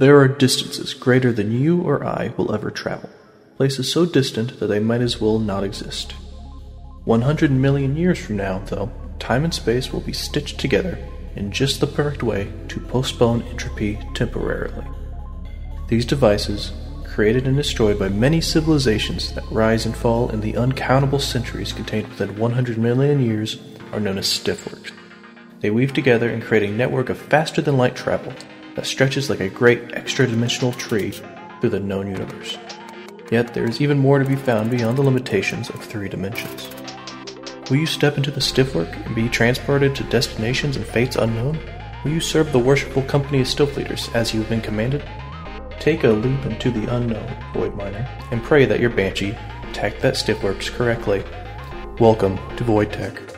There are distances greater than you or I will ever travel, places so distant that they might as well not exist. 100 million years from now, though, time and space will be stitched together in just the perfect way to postpone entropy temporarily. These devices, created and destroyed by many civilizations that rise and fall in the uncountable centuries contained within 100 million years, are known as stillworks. They weave together and create a network of faster than light travel that stretches like a great extra dimensional tree through the known universe. Yet there is even more to be found beyond the limitations of three dimensions. Will you step into the stillwork and be transported to destinations and fates unknown? Will you serve the worshipful company of Stillfleeters as you have been commanded? Take a leap into the unknown, Void Miner, and pray that your Banshee tacked that stillworks correctly. Welcome to Voidtack.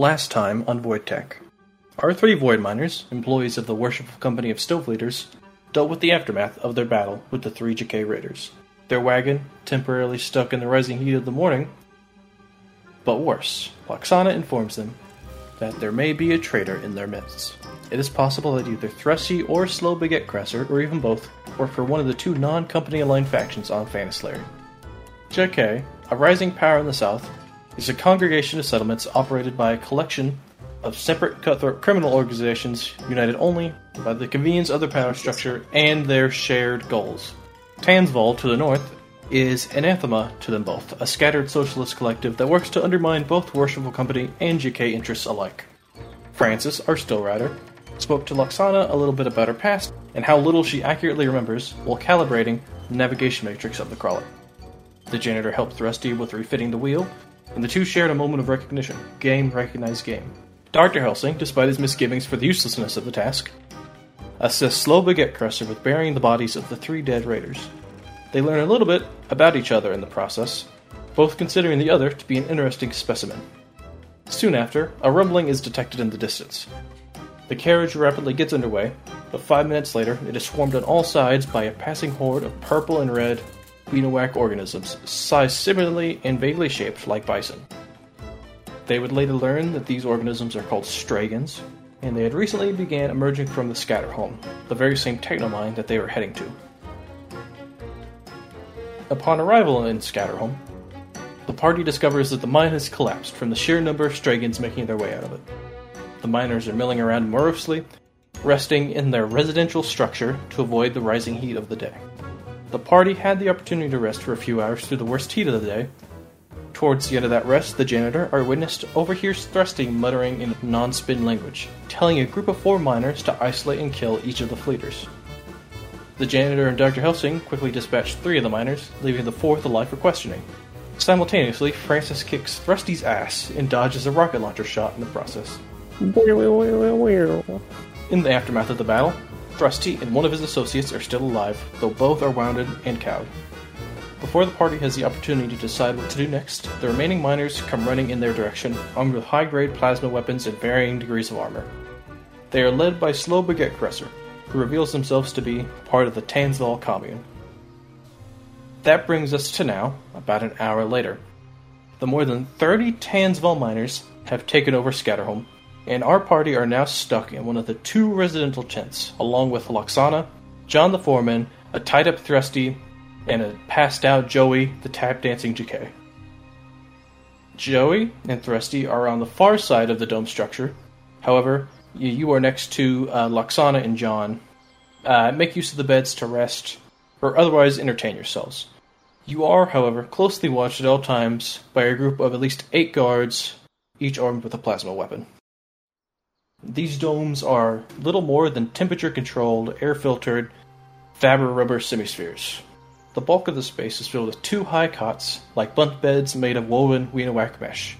Last time on Voidtack. Our three Void Miners, employees of the Worshipful Company of Stillfleeters, dealt with the aftermath of their battle with the three JK Raiders. Their wagon, temporarily stuck in the rising heat of the morning. But worse, Loxana informs them that there may be a traitor in their midst. It is possible that either Thrusty or Slow Baguette Caresser, or even both, work for one of the two non company aligned factions on Fanislayer. JK, a rising power in the south, is a congregation of settlements operated by a collection of separate cutthroat criminal organizations united only by the convenience of their power structure and their shared goals. Tansval, to the north, is anathema to them both, a scattered socialist collective that works to undermine both Worshipful Company and GK interests alike. Francis, our still rider, spoke to Loxana a little bit about her past and how little she accurately remembers while calibrating the navigation matrix of the crawler. The janitor helped Rusty with refitting the wheel, and the two shared a moment of recognition. Game recognized game. Dr. Helsing, despite his misgivings for the uselessness of the task, assists Slow Baguette with burying the bodies of the three dead raiders. They learn a little bit about each other in the process, both considering the other to be an interesting specimen. Soon after, a rumbling is detected in the distance. The carriage rapidly gets underway, but five minutes later, it is swarmed on all sides by a passing horde of purple and red Beanowac organisms, sized similarly and vaguely shaped like bison. They would later learn that these organisms are called Stragons, and they had recently began emerging from the Scatterhome, the very same technomine that they were heading to. Upon arrival in Scatterhome, the party discovers that the mine has collapsed from the sheer number of Stragons making their way out of it. The miners are milling around morosely, resting in their residential structure to avoid the rising heat of the day. The party had the opportunity to rest for a few hours through the worst heat of the day. Towards the end of that rest, the janitor, our witness, overhears Thrusty muttering in non spin language, telling a group of four miners to isolate and kill each of the fleeters. The janitor and Dr. Helsing quickly dispatch three of the miners, leaving the fourth alive for questioning. Simultaneously, Francis kicks Thrusty's ass and dodges a rocket launcher shot in the process. In the aftermath of the battle, Thrusty and one of his associates are still alive, though both are wounded and cowed. Before the party has the opportunity to decide what to do next, the remaining miners come running in their direction, armed with high grade plasma weapons and varying degrees of armor. They are led by Slow Baguette Caresser, who reveals themselves to be part of the Tansval commune. That brings us to now, about an hour later. The more than 30 Tansval miners have taken over Scatterhome and our party are now stuck in one of the two residential tents, along with Loxana, John the foreman, a tied up Thrusty, and a passed out Joey, the tap dancing Jacquet. Joey and Thrusty are on the far side of the dome structure. However, you are next to uh, Loxana and John. Uh, make use of the beds to rest or otherwise entertain yourselves. You are, however, closely watched at all times by a group of at least eight guards, each armed with a plasma weapon. These domes are little more than temperature controlled, air filtered, Faber rubber semispheres. The bulk of the space is filled with two high cots, like bunk beds made of woven Wienerwack mesh.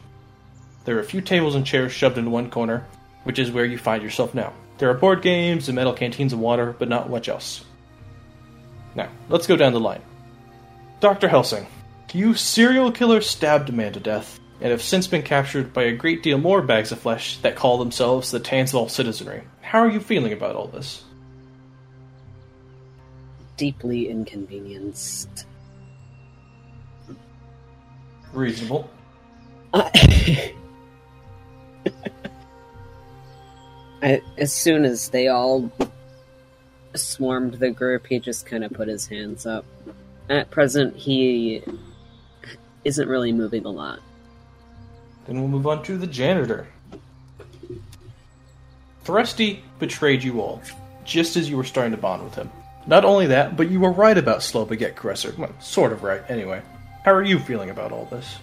There are a few tables and chairs shoved into one corner, which is where you find yourself now. There are board games and metal canteens of water, but not much else. Now, let's go down the line. Dr. Helsing, you serial killer stabbed a man to death, and have since been captured by a great deal more bags of flesh that call themselves the Tansval citizenry. How are you feeling about all this? Deeply inconvenienced. Reasonable. I, as soon as they all swarmed the group, he just kind of put his hands up. At present, he isn't really moving a lot. Then we'll move on to the janitor. Thrusty betrayed you all, just as you were starting to bond with him. Not only that, but you were right about Slow Baguette Caresser. Well, sort of right, anyway. How are you feeling about all this?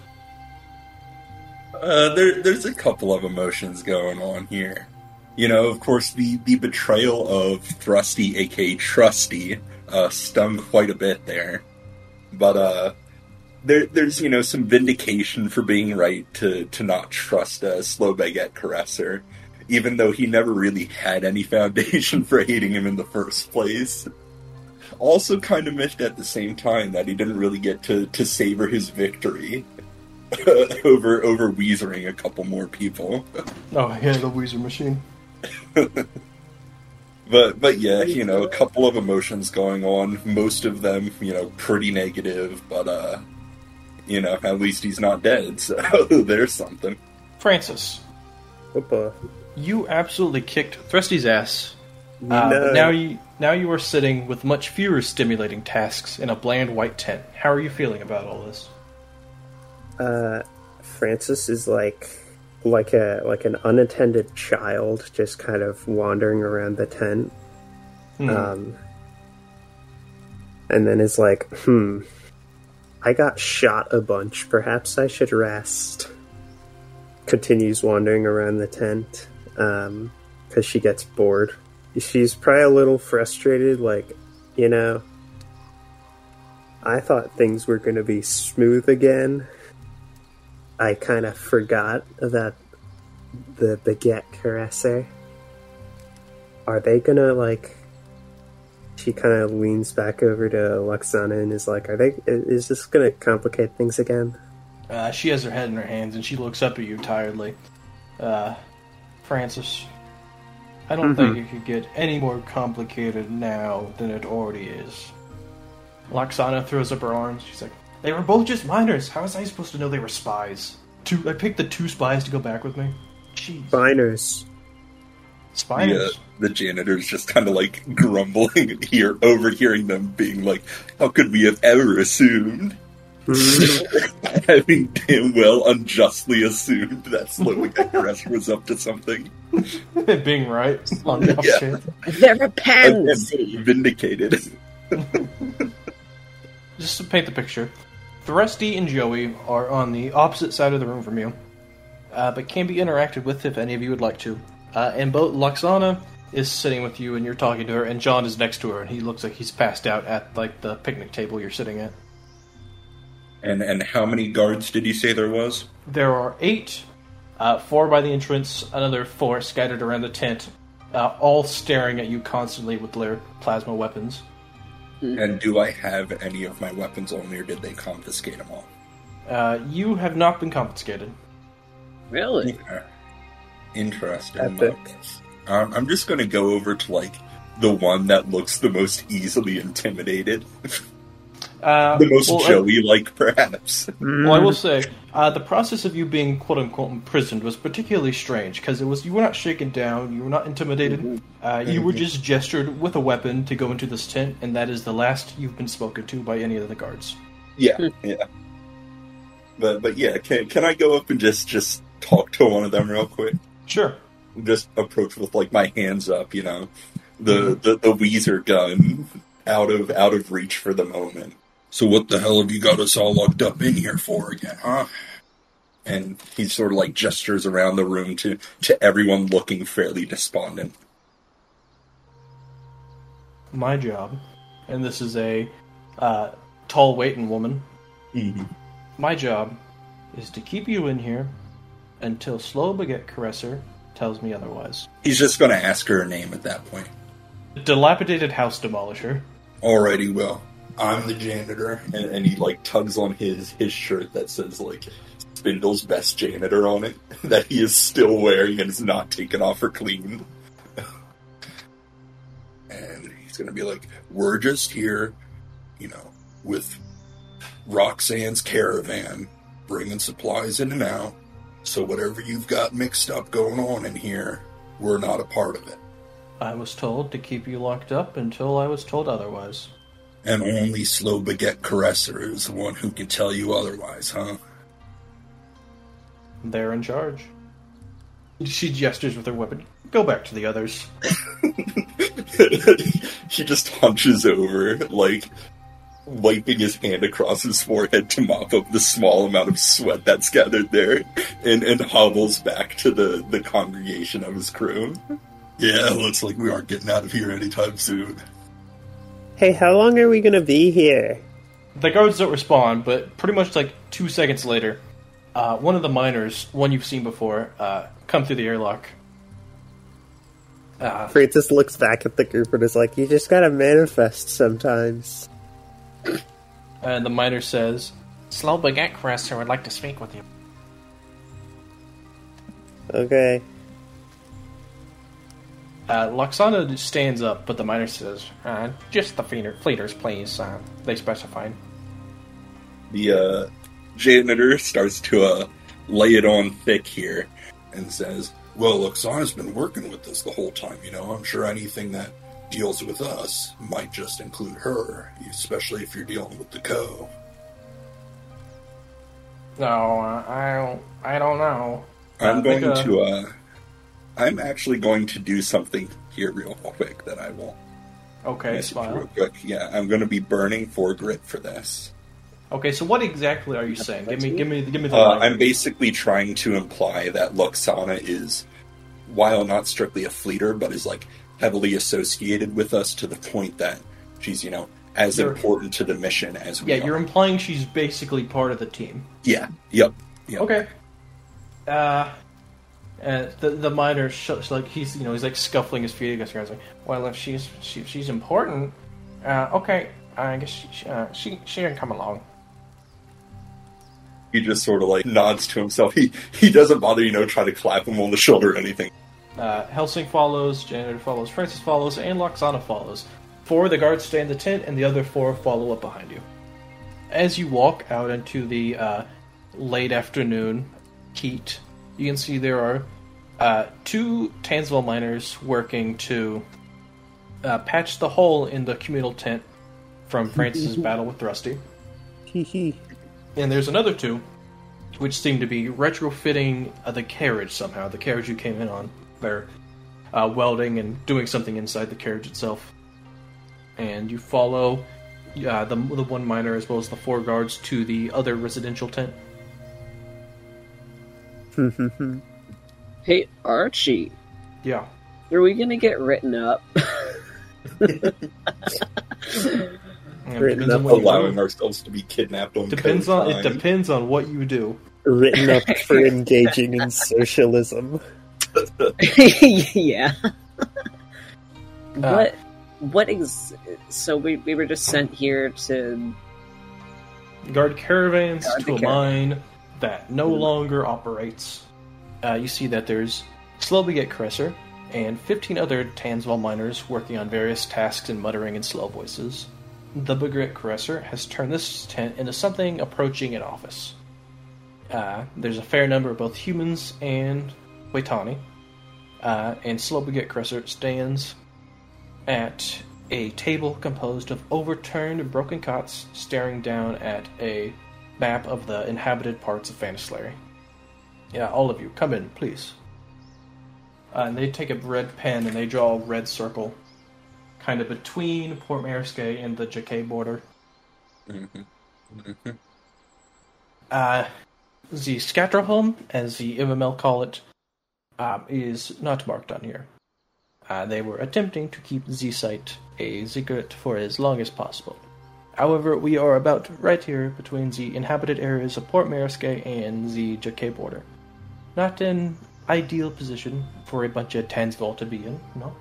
Uh, there, there's a couple of emotions going on here. You know, of course, the, the betrayal of Thrusty, aka Trusty, uh, stung quite a bit there. But, uh, there, there's, you know, some vindication for being right to, to not trust a slow baguette caresser, even though he never really had any foundation for hating him in the first place. Also, kind of missed at the same time that he didn't really get to, to savor his victory over over Weezering a couple more people. Oh, yeah, the Weezer machine. but but yeah, you know, a couple of emotions going on. Most of them, you know, pretty negative. But uh, you know, at least he's not dead. So there's something. Francis, Opa. you absolutely kicked Thrusty's ass. Uh, No. but now you now you are sitting with much fewer stimulating tasks in a bland white tent. How are you feeling about all this? Uh, Francis is like like a like an unattended child, just kind of wandering around the tent. Hmm. Um, and then is like, hmm, I got shot a bunch. Perhaps I should rest. Continues wandering around the tent um, because she gets bored. She's probably a little frustrated, like, you know, I thought things were going to be smooth again. I kind of forgot that the baguette caresser. Are they gonna like? She kind of leans back over to Luxana and is like, "Are they? Is this gonna complicate things again?" Uh, she has her head in her hands and she looks up at you tiredly. Uh, Francis, I don't think it could get any more complicated now than it already is. Loxana throws up her arms. She's like, They were both just minors. How was I supposed to know they were spies? Two, I picked the two spies to go back with me. Jeez. Biners. Spies? The, uh, the janitor's just kind of like grumbling here, overhearing them being like, "How could we have ever assumed?" Having damn well unjustly assumed that Slow Caresser was up to something. Being right on the off Yeah. chance. They're a And- pansy. vindicated. Just to paint the picture, Thrusty and Joey are on the opposite side of the room from you, uh, but can be interacted with if any of you would like to. Uh, and both Luxana is sitting with you and you're talking to her, and John is next to her, and he looks like he's passed out at like the picnic table you're sitting at. And and how many guards did you say there was? There are eight, uh, four by the entrance, another four scattered around the tent, uh, all staring at you constantly with their plasma weapons. And do I have any of my weapons on me, or did they confiscate them all? Uh, you have not been confiscated. Really? Yeah. Interesting. Epic. Um, I'm just going to go over to like the one that looks the most easily intimidated, Uh, the most well, Joey like, perhaps. Well, I will say, uh, the process of you being "quote unquote" imprisoned was particularly strange because it was you were not shaken down, you were not intimidated, uh, you were just gestured with a weapon to go into this tent, and that is the last you've been spoken to by any of the guards. Yeah, yeah. But but yeah, can can I go up and just just talk to one of them real quick? Sure. Just approach with like my hands up, you know, the the, the Weezer gun out of out of reach for the moment. So what the hell have you got us all locked up in here for again, huh? and he sort of like gestures around the room to to everyone looking fairly despondent. My job, and this is a uh, tall waiting woman. Mm-hmm. My job is to keep you in here until Slow Baguette Caresser tells me otherwise. He's just going to ask her a name at that point. Dilapidated house demolisher. Alrighty, well, I'm the janitor, and, and he like tugs on his his shirt that says like Spindle's best janitor on it that he is still wearing and is not taken off or cleaned. and he's gonna be like, "We're just here, you know, with Roxanne's caravan, bringing supplies in and out. So whatever you've got mixed up going on in here, we're not a part of it." I was told to keep you locked up until I was told otherwise. And only Slow Baguette Caresser is the one who can tell you otherwise, huh? They're in charge. She gestures with her weapon. Go back to the others. he just hunches over, like wiping his hand across his forehead to mop up the small amount of sweat that's gathered there, and, and hobbles back to the, the congregation of his crew. Yeah, looks like we aren't getting out of here anytime soon. Hey, how long are we gonna be here? The guards don't respond, but pretty much like two seconds later, uh, one of the miners, one you've seen before, uh, come through the airlock. Uh, Francis looks back at the group and is like, "You just gotta manifest sometimes." And the miner says, Slow Baguette Caresser would like to speak with you. Okay. Uh, Loxana stands up, but the miner says, uh, just the fleeter, fleeters, please. Uh, they specified. The uh, janitor starts to uh, lay it on thick here and says, Well, Oksana's been working with us the whole time, you know. I'm sure anything that deals with us might just include her, especially if you're dealing with the Co. No, uh, I don't. I don't know. I'm going a- to, uh, I'm actually going to do something here real quick that I will Okay, real quick. Yeah, I'm going to be burning for grit for this. Okay, so what exactly are you saying? Give me, give me, give me the. Uh. I'm basically trying to imply that Luxana is, while not strictly a fleeter, but is like heavily associated with us to the point that she's, you know, as You're- important to the mission as we yeah, you're implying she's basically part of the team. Yeah. Yep. Yep. Okay. Uh, uh the the miner sh- like he's you know he's like scuffling his feet against her. He's like, well, if she's she, she's important, uh, okay, I guess she she, uh, she she can come along. He just sort of like nods to himself. He he doesn't bother, you know, try to clap him on the shoulder or anything. Uh, Helsing follows, Janitor follows, Francis follows, and Loxana follows. Four of the guards stay in the tent, and the other four follow up behind you. As you walk out into the uh, late afternoon heat, you can see there are uh, two Tansval miners working to uh, patch the hole in the communal tent from Francis's battle with hee. And there's another two, which seem to be retrofitting uh, the carriage somehow. The carriage you came in on. They're uh, welding and doing something inside the carriage itself. And you follow uh, the the one miner as well as the four guards to the other residential tent. Hey, Archie, Yeah. are we gonna get written up? Written depends on up you Allowing ourselves to be kidnapped on Depends code on it depends on what you do. Written up for engaging in socialism. yeah. what? What ex? So we we were just sent here to. guard caravans Guard to a mine that no longer operates. Uh, you see that there's Slow Baguette Caresser and 15 other Tansval miners working on various tasks and muttering in slow voices. The Baguette Caresser has turned this tent into something approaching an office. Uh, there's a fair number of both humans and Waitani, uh, and Slow Baguette Caresser stands at a table composed of overturned and broken cots staring down at a map of the inhabited parts of Fanislary. Yeah, all of you, come in, please. Uh, and they take a red pen and they draw a red circle kind of between Port Marisque and the Jacquet border. Mhm. Mhm. Uh, the Scatterholm, as the MML call it, um, is not marked on here. Uh, they were attempting to keep the site a secret for as long as possible. However, we are about right here between the inhabited areas of Port Mariske and the Jacquet border. Not an ideal position for a bunch of Tansval to be in, no.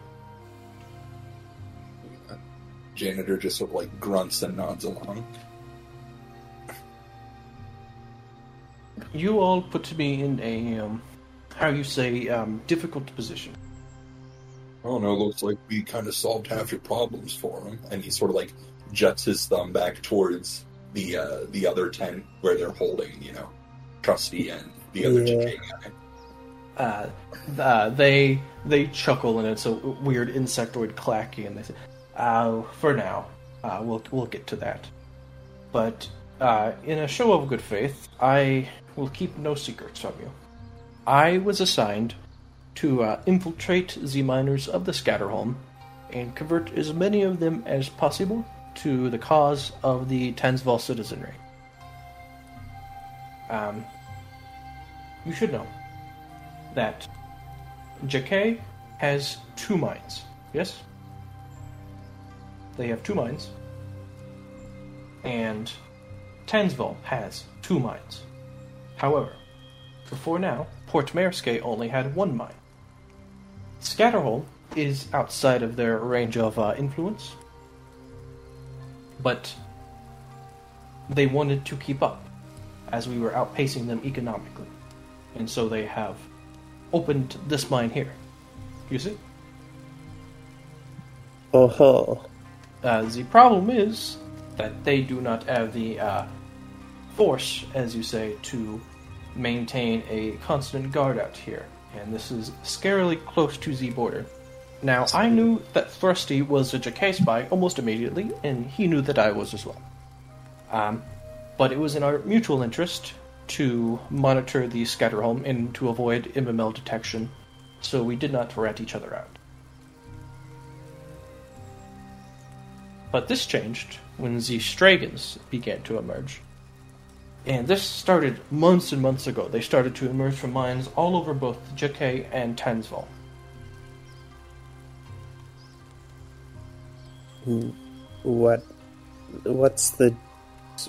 Janitor just sort of like grunts and nods along. You all put me in a, um, how you say, um, difficult position. Oh no, it looks like we kind of solved half your problems for him. And he sort of like juts his thumb back towards the uh, the other ten where they're holding, you know, Trusty and the other Yeah. GK guy. uh, uh, they they chuckle and it's a weird insectoid clacking and they say, uh, "For now, uh, we'll we'll get to that." But uh, in a show of good faith, I will keep no secrets from you. I was assigned to uh, infiltrate the miners of the Scatterholm and convert as many of them as possible to the cause of the Tansval citizenry. Um, you should know that Jacquet has two mines. Yes? They have two mines. And Tansval has two mines. However, before now, Port Mariske only had one mine. Scatterhole is outside of their range of uh, influence, but they wanted to keep up as we were outpacing them economically. And so they have opened this mine here. You see? Oh ho. Uh, the problem is that they do not have the uh, force, as you say, to maintain a constant guard out here. And this is scarily close to the border. Now, I knew that Thrusty was a Jacquet spy almost immediately, and he knew that I was as well. Um, but it was in our mutual interest to monitor the Scatterholm and to avoid MML detection, so we did not rat each other out. But this changed when the Stragons began to emerge. And this started months and months ago. They started to emerge from mines all over both Jacquet and Tansval. What? What's the?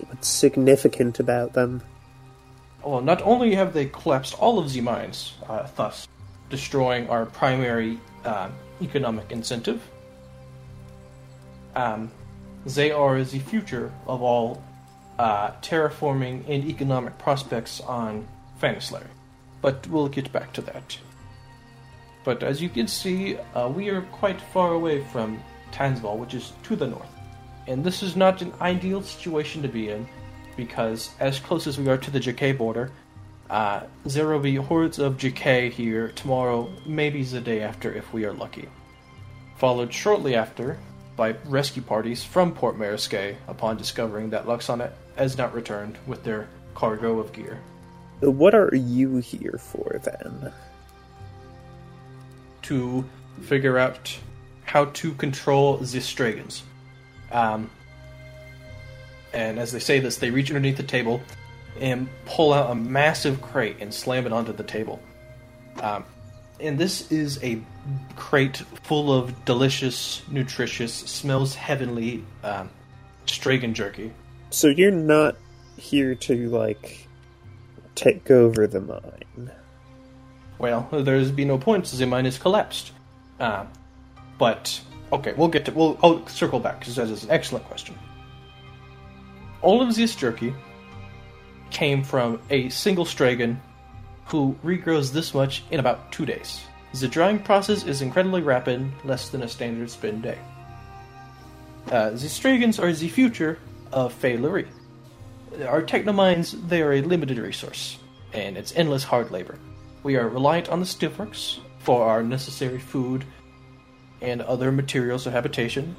What's significant about them? Well, not only have they collapsed all of the mines, uh, thus destroying our primary uh, economic incentive, um, they are the future of all uh, terraforming and economic prospects on Fanislayer. But we'll get back to that. But as you can see, uh, we are quite far away from Tansval, which is to the north. And this is not an ideal situation to be in, because as close as we are to the Jacquet border, uh, there will be hordes of Jacquet here tomorrow, maybe the day after if we are lucky. Followed shortly after by rescue parties from Port Mariske upon discovering that Luxonet has not returned with their cargo of gear. What are you here for then? to figure out how to control the Stragons. Um, and as they say this, they reach underneath the table and pull out a massive crate and slam it onto the table. Um, and this is a crate full of delicious, nutritious, smells heavenly um, Stragan jerky. So you're not here to like take over the mine. Well, there's been no point the mine is collapsed. Uh, but okay, we'll get to we'll I'll circle back because that is an excellent question. All of this jerky came from a single stragon who regrows this much in about two days. The drying process is incredibly rapid, less than a standard spin day. Uh, the stragons are the future of Fey Lurie. Our technomines, they are a limited resource, and it's endless hard labor. We are reliant on the stillworks for our necessary food and other materials of habitation.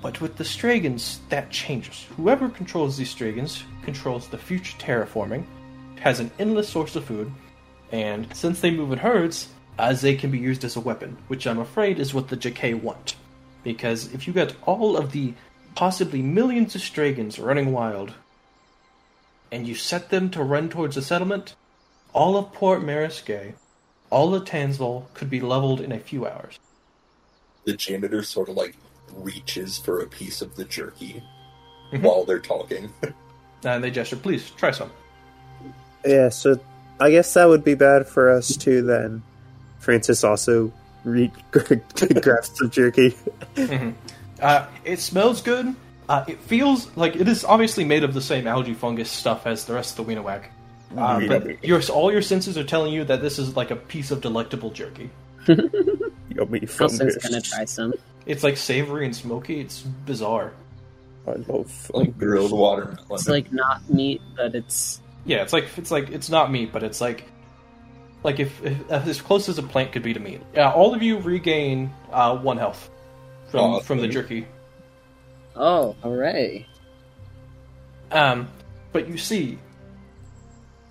But with the Stragons, that changes. Whoever controls these Stragons controls the future terraforming, has an endless source of food, and since they move in herds, as they can be used as a weapon, which I'm afraid is what the Jacquet want. Because if you got all of the possibly millions of Stragans running wild, and you set them to run towards the settlement, all of Port Marisque, all of Tansval could be leveled in a few hours. The janitor sort of like reaches for a piece of the jerky Mhm. while they're talking. And they gesture, please, try some. Yeah, so I guess that would be bad for us too then. Francis also re- grabs the jerky. Uh, it smells good. Uh, it feels like it is obviously made of the same algae fungus stuff as the rest of the Wienerwag. Uh, but your, all your senses are telling you that this is like a piece of delectable jerky. Yummy Wilson's fungus. gonna try some. It's like savory and smoky. It's bizarre. I love like grilled watermelon. It's like not meat, but it's Yeah, it's like it's like it's not meat, but it's like like if, if as close as a plant could be to meat. Yeah, all of you regain uh, one health from Aw, from the jerky. oh, hooray! Um, but you see,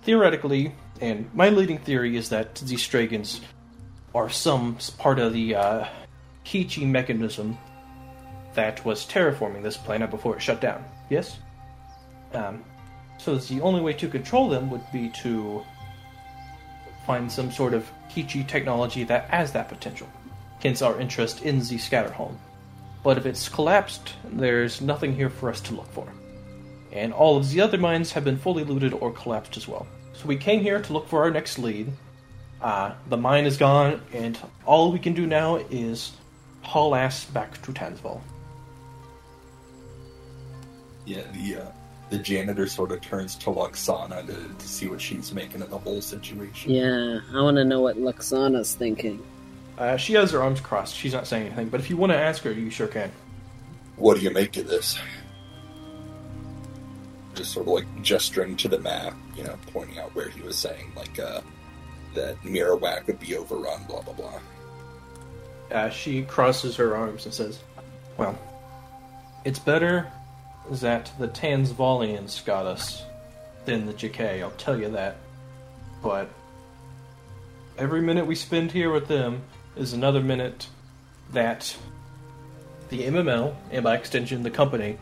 theoretically, and my leading theory is that these Stragons are some part of the uh, Hichi mechanism that was terraforming this planet before it shut down. Yes? Um, so the only way to control them would be to find some sort of Hichi technology that has that potential. Hence our interest in the Scatterhome. But if it's collapsed, there's nothing here for us to look for and all of the other mines have been fully looted or collapsed as well. So we came here to look for our next lead. Uh, the mine is gone, and all we can do now is haul ass back to Tansval. Yeah, the uh, the janitor sort of turns to Luxana to, to see what she's making of the whole situation. Yeah, I want to know what Luxana's thinking. Uh, she has her arms crossed. She's not saying anything, but if you want to ask her, you sure can. What do you make of this? Just sort of like gesturing to the map, you know, pointing out where he was saying like uh, that Mirawak would be overrun, blah blah blah. Uh, she crosses her arms and says, Well, it's better that the Tansvalians got us than the JK, I'll tell you that. But every minute we spend here with them is another minute that the MML, and by extension the company,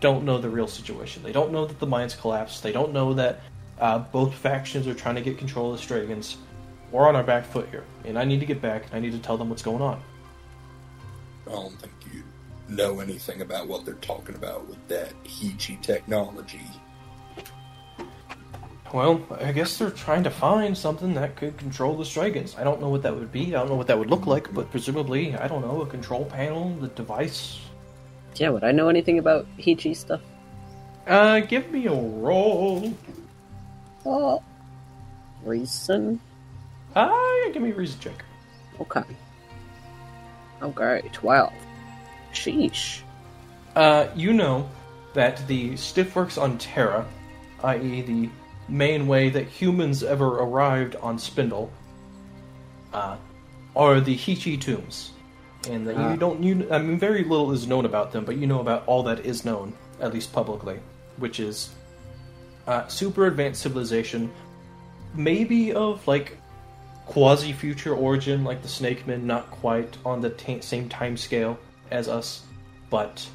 don't know the real situation. They don't know that the mines collapsed. They don't know that uh, both factions are trying to get control of the Stragons. We're on our back foot here, and I need to get back, I need to tell them what's going on. I don't think you know anything about what they're talking about with that Hichi technology. Well, I guess they're trying to find something that could control the Stragons. I don't know what that would be. I don't know what that would look like, but presumably, I don't know, a control panel, the device. Yeah, would I know anything about Hichi stuff? Uh, give me a roll. Oh, reason. Ah, yeah, give me a reason check. Okay. Okay, twelve. Sheesh. Uh, you know that the Stillworks on Terra, i.e., the main way that humans ever arrived on Spindle, uh, are the Hichi tombs, and that Ah. you don't. You, I mean, very little is known about them, but you know about all that is known, at least publicly, which is uh, super advanced civilization, maybe of like quasi future origin, like the Snake Men, not quite on the ta- same time scale as us, but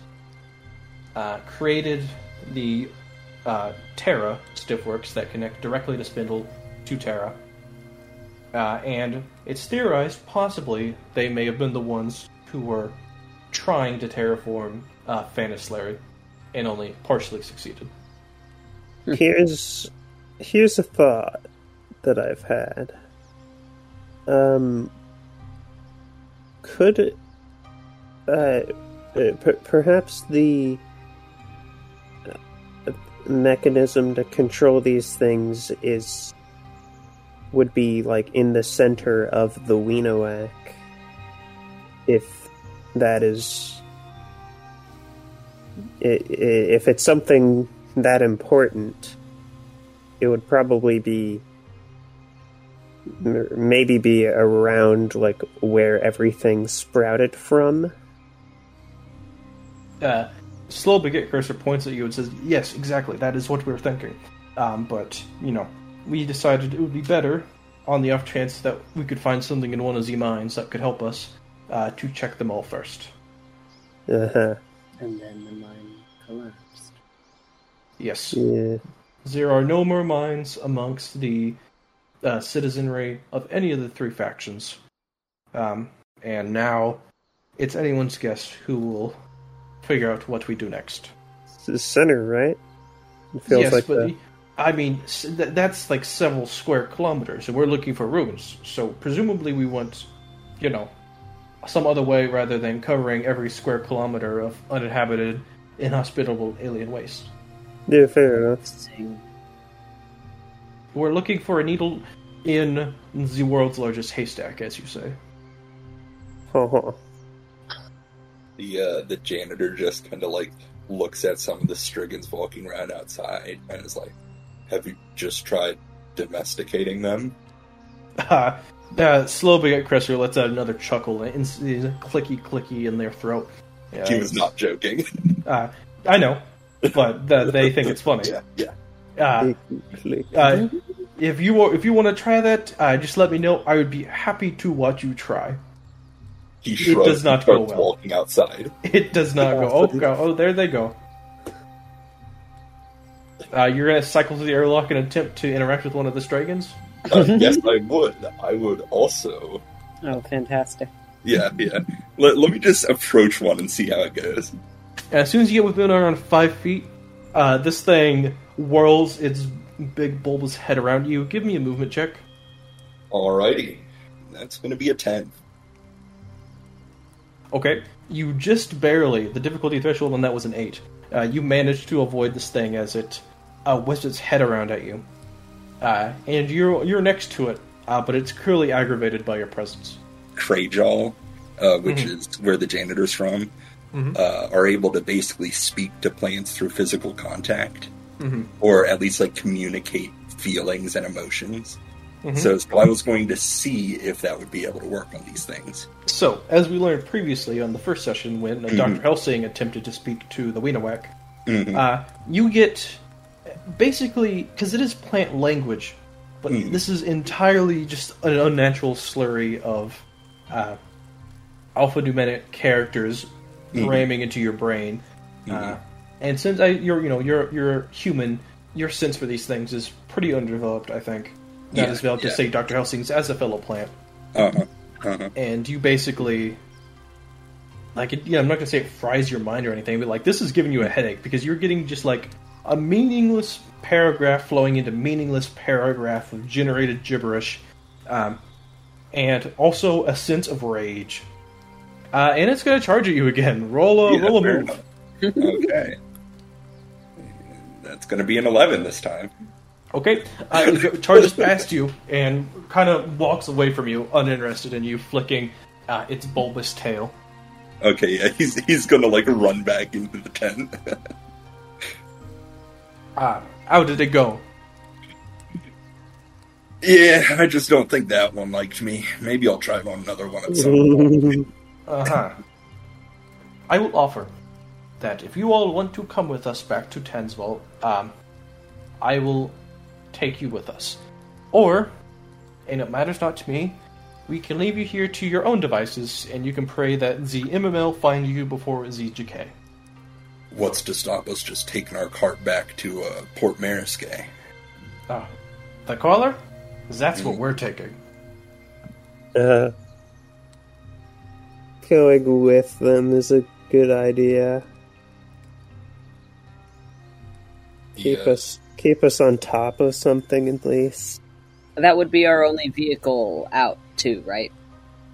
uh, created the uh, Terra stillworks that connect directly to Spindle to Terra. Uh, and it's theorized possibly they may have been the ones who were trying to terraform uh, Fanis Larry and only partially succeeded. Here's here's a thought that I've had. Um, could uh, uh perhaps the mechanism to control these things is would be like in the center of the Weenowak, if that is if it's something that important, it would probably be maybe be around like where everything sprouted from. Uh, Slow Baguette Cursor points at you and says, Yes, exactly, that is what we were thinking. Um, but, you know, we decided it would be better, on the off chance that we could find something in one of the mines that could help us, uh, to check them all first. Uh huh. And then the mine collapsed. Yes. Yeah. there are no more minds amongst the uh, citizenry of any of the three factions. Um, and now it's anyone's guess who will figure out what we do next. It's the center, right? It feels yes, like but the, I mean that's like several square kilometers, and we're looking for ruins. So presumably we want, you know, some other way rather than covering every square kilometer of uninhabited, inhospitable alien waste. yeah, fair enough. We're looking for a needle in the world's largest haystack, as you say. Uh-huh. The uh, the janitor just kind of like looks at some of the Striggans walking around outside and is like, "Have you just tried domesticating them?" Uh, uh, slow baguette Caresser lets out another chuckle, and it's- it's clicky clicky in their throat. Yeah, He was not joking. Uh, I know, but th- they think it's funny. yeah, yeah. Uh, uh, if you wa- if you want to try that, uh, just let me know. I would be happy to watch you try. He It does not and go well. walking outside. It does not go. Oh, go, oh, there they go. Uh, you're gonna cycle through the airlock and attempt to interact with one of the Stragons. Uh, yes, I would. I would also. Oh, fantastic. Yeah, yeah. Let, let me just approach one and see how it goes. As soon as you get within around five feet, uh, this thing whirls its big bulbous head around you. Give me a movement check. Alrighty. That's going to be a 10. Okay, you just barely. The difficulty threshold on that was an eight. Uh, you managed to avoid this thing as it uh, whips its head around at you, uh, and you're you're next to it, uh, but it's clearly aggravated by your presence. Krayjaw, uh, which Mhm. is where the janitor's from, Mhm. uh, are able to basically speak to plants through physical contact, Mhm. or at least like communicate feelings and emotions. Mhm. So, so I was going to see if that would be able to work on these things. So, as we learned previously on the first session, when uh, Dr. Helsing attempted to speak to the Weenawak, Mhm. uh, you get basically because it is plant language, but Mhm. this is entirely just an unnatural slurry of uh, alphanumeric characters Mhm. ramming into your brain. Uh, Mhm. and since I, you're you know you're you're human, your sense for these things is pretty undeveloped. I think not Yeah, as developed yeah. as say Dr. Helsing's as a fellow plant Uh-huh. Uh-huh. and you basically like it, yeah i'm not gonna say it fries your mind or anything but like this is giving you a headache because you're getting just like a meaningless paragraph flowing into meaningless paragraph of generated gibberish um, and also a sense of rage uh, and it's gonna charge at you again roll a Yeah, roll a fair move okay. That's going to be an 11 this time. Okay uh, it charges past you and kind of walks away from you uninterested in you flicking uh, its bulbous tail Okay, yeah, he's he's gonna like run back into the tent. uh, how did it go yeah, I just don't think that one liked me. Maybe I'll try on another one at some point. Uh huh. I will offer that if you all want to come with us back to Tansval, um, I will take you with us. Or, and it matters not to me, we can leave you here to your own devices, and you can pray that the MML find you before the GK. What's to stop us just taking our cart back to uh, Port Marisque? Ah, the caller? That's what we're taking. Uh, going with them is a good idea. Keep Yeah. us keep us on top of something at least. That would be our only vehicle out, too, right?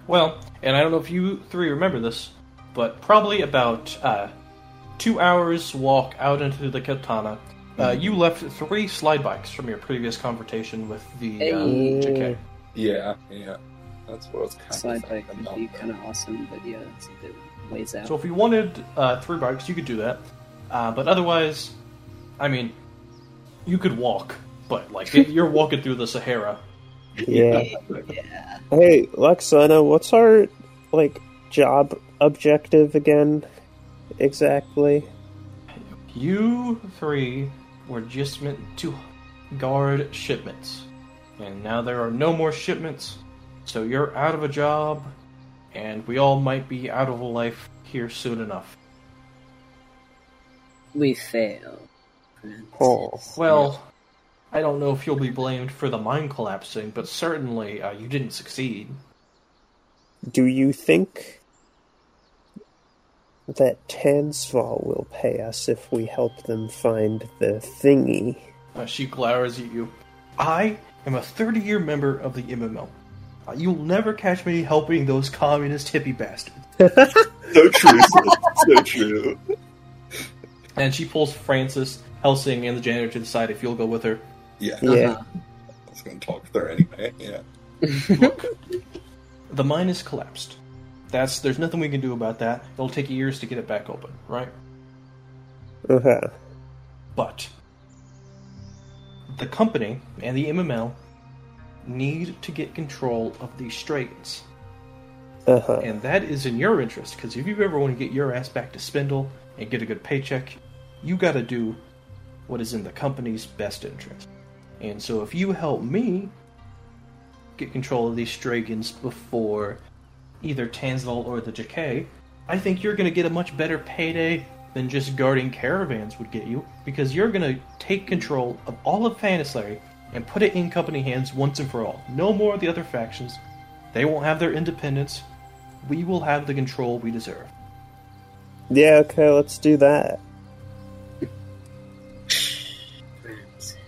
Well, and I don't know if you three remember this, but probably about uh, two hours walk out into the Katana, uh, you left three slide bikes from your previous confrontation with the uh, Hey. JK. Yeah, yeah. That's what I was kind Slide of bike would be kind of awesome, but yeah, it's a bit ways out. So if you wanted uh, three bikes, you could do that. Uh, but otherwise, I mean, you could walk, but like you're walking through the Sahara. Yeah. yeah. Hey, Lexana, what's our like job objective again? Exactly. You three were just meant to guard shipments. And now there are no more shipments, so you're out of a job, and we all might be out of a life here soon enough. We failed. Friends. Oh. Well, I don't know if you'll be blamed for the mine collapsing, but certainly uh, you didn't succeed. Do you think that Tansval will pay us if we help them find the thingy? Uh, she glowers at you. I am a 30 year member of the MML. Uh, you'll never catch me helping those communist hippie bastards. So true, so, so true. And she pulls Francis, Helsing, and the janitor to the side if you'll go with her. Yeah, Yeah. Uh-huh. I was going to talk with her anyway. Yeah. Look, the mine is collapsed. That's there's nothing we can do about that. It'll take years to get it back open, right? Uh-huh. But the company and the MML need to get control of these strains. Uh-huh. And that is in your interest, because if you ever want to get your ass back to Spindle and get a good paycheck, you gotta do what is in the company's best interest. And so if you help me get control of these Stragans before either Tansval or the Jacquet, I think you're gonna get a much better payday than just guarding caravans would get you, because you're gonna take control of all of Fantasy and put it in company hands once and for all. No more of the other factions. They won't have their independence. We will have the control we deserve. Yeah, okay, let's do that.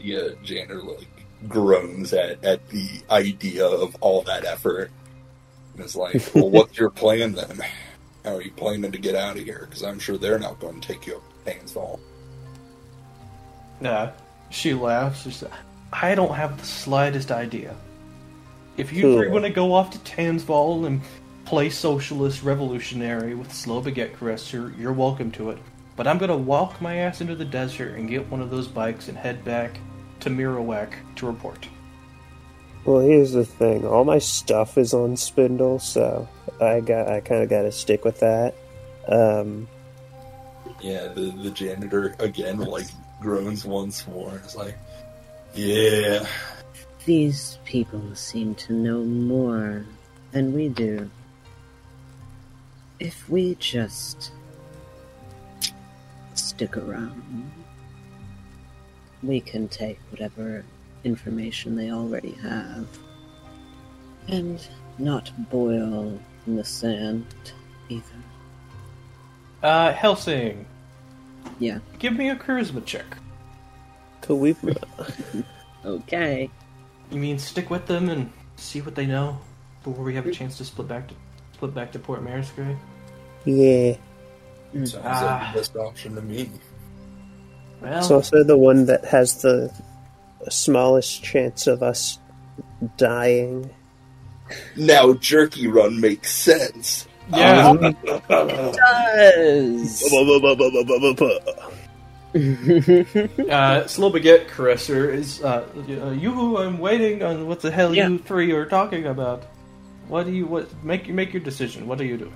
Yeah, janitor like groans at, at the idea of all that effort. And is like, well, what's your plan then? How are you planning to get out of here? Because I'm sure they're not going to take you up Tansval. Uh, she laughs. She says, I don't have the slightest idea. If you Cool. three want to go off to Tansval and play socialist revolutionary with Slow Baguette Caresser, you're welcome to it. But I'm gonna walk my ass into the desert and get one of those bikes and head back to Mirawak to report. Well, here's the thing. All my stuff is on Spindle, so I got I kind of got to stick with that. Um, Yeah, the, the janitor again like groans once more. It's like, yeah, These people seem to know more than we do. If we just stick around, we can take whatever information they already have and not boil in the sand either. Uh, Helsing, Yeah, give me a charisma check. Kawibra. okay. You mean stick with them and see what they know before we have a chance to split back to split back to Port Marisgray? Yeah. sounds Ah. like the best option to me. Well, It's also the one that has the smallest chance of us dying. Now Jerky Run makes sense. yeah. Does. Uh, Slow Baguette Caresser is uh, uh, you. I'm waiting on what the hell Yeah. you three are talking about. What do you what make you make your decision? What are you doing?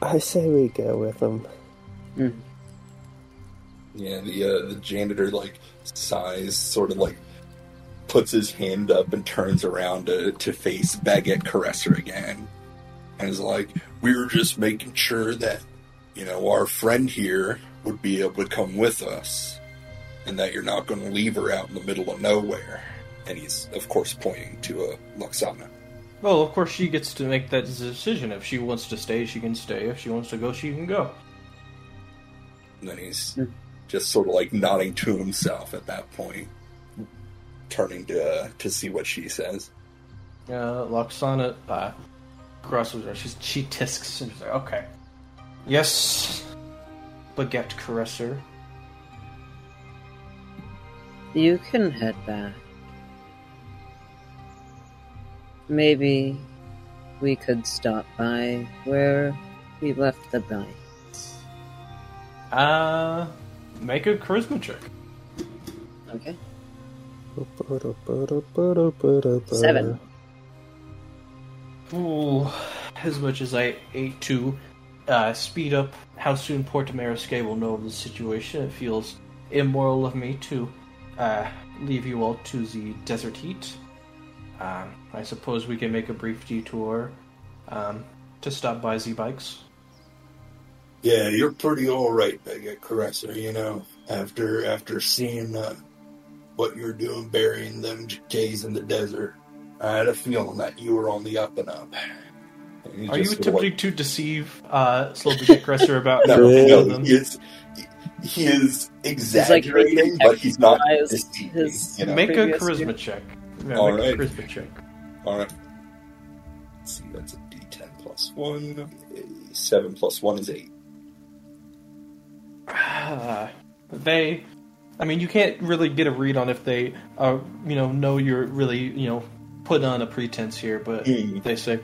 I say we go with them. Yeah, the uh, the janitor like sighs, sort of like puts his hand up and turns around to, to face Baguette Caresser again, and is like, "We were just making sure that you know our friend here would be able to come with us, and that you're not going to leave her out in the middle of nowhere." And he's of course pointing to a uh, Luxana. Well, of course she gets to make that decision. If she wants to stay, she can stay. If she wants to go, she can go. And then he's Hmm. Just sort of like nodding to himself at that point, turning to uh, to see what she says. Uh, Loxana uh, crosses her. She's, she tisks and she's like, "Okay, yes, Baguette Caresser. You can head back. Maybe we could stop by where we left the bikes. Uh, make a charisma check." Okay. Seven. Seven. Ooh, as much as I ate to uh, speed up how soon Port Marisque will know of the situation, it feels immoral of me to uh, leave you all to the desert heat. Um, I suppose we can make a brief detour um, to stop by Z Bikes. Yeah, you're pretty all right, Baguette Caresser. You know, after after seeing uh, what you're doing burying them Jays in the desert. I had a feeling that you were on the up and up. And he Are you just attempting like- to deceive uh, Slow Baguette Caresser about No, no, them? he is, he is exaggerating, making but he's not deceiving. his- You know? Make a charisma year. check. Yeah, All make a charisma check. All right. Let's see, that's a D10 plus one. A seven plus one is eight. Uh, they, I mean, you can't really get a read on if they, uh, you know, know you're really, you know, put on a pretense here, but Mm. they say,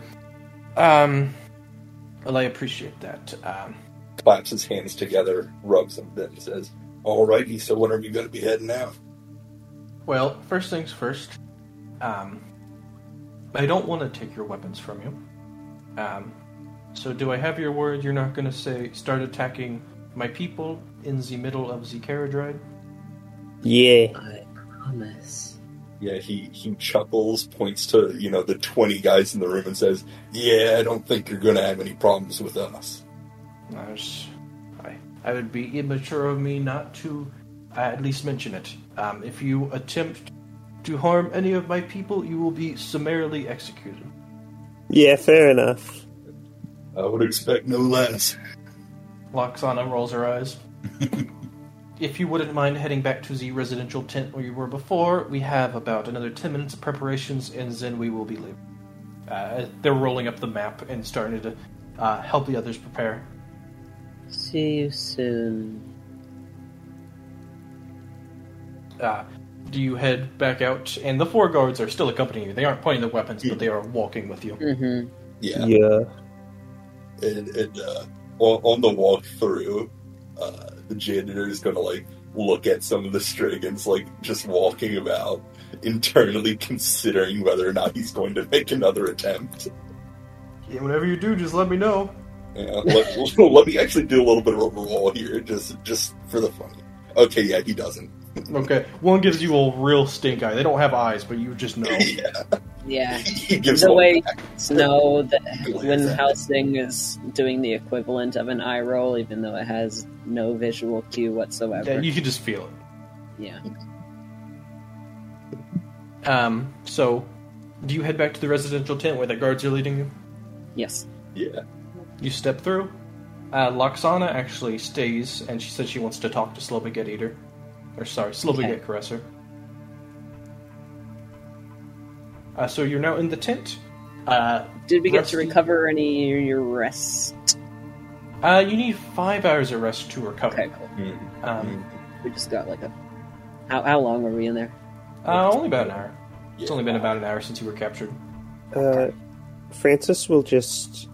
um, well, I appreciate that. Um, Claps his hands together, rubs them, then says, "Alrighty, so when are we going to be heading out?" well, first things first, um, I don't want to take your weapons from you. Um, so do I have your word you're not going to say start attacking my people in the middle of the carriage ride? Yeah. I promise. Yeah, he he chuckles, points to you know the twenty guys in the room, and says, "Yeah, I don't think you're going to have any problems with us." I, was, I, I would be immature of me not to uh, at least mention it. Um, if you attempt to harm any of my people, you will be summarily executed. Yeah, fair enough. I would expect no less. Loxana rolls her eyes. if you wouldn't mind heading back to the residential tent where you were before, we have about another 10 minutes of preparations, and then we will be leaving. Uh, they're rolling up the map and starting to uh, help the others prepare. See you soon. uh, do you head back out? And the four guards are still accompanying you. They aren't pointing their weapons, but they are walking with you. Mm-hmm. Yeah, Yeah. and, and uh, on, on the walk through, uh, the janitor is going to like look at some of the Strigans, like just walking about, internally considering whether or not he's going to make another attempt. Yeah, whenever you do, just let me know. Yeah, let, let me actually do a little bit of a roll here, just just for the fun. Okay, yeah, he doesn't. Okay, one gives you a real stink eye. They don't have eyes, but you just know. yeah, Yeah. he gives The way back. to know that when at it. Housing is doing the equivalent of an eye roll, even though it has no visual cue whatsoever. Yeah, you can just feel it. Yeah. Um, so, do you head back to the residential tent where the guards are leading you? Yes. Yeah, You step through. Uh, Loxana actually stays, and she says she wants to talk to Slobaget Eater. Or, sorry, Slobaget Okay. Caresser. Uh, so you're now in the tent. Uh, Did we get to Rusty- recover any of your rest? uh, you need five hours of rest to recover. Okay, cool. Mm, Um, We just got like a. How, how long were we in there? uh, only about an hour. It's yeah. only been about an hour since you were captured. Uh, Francis will just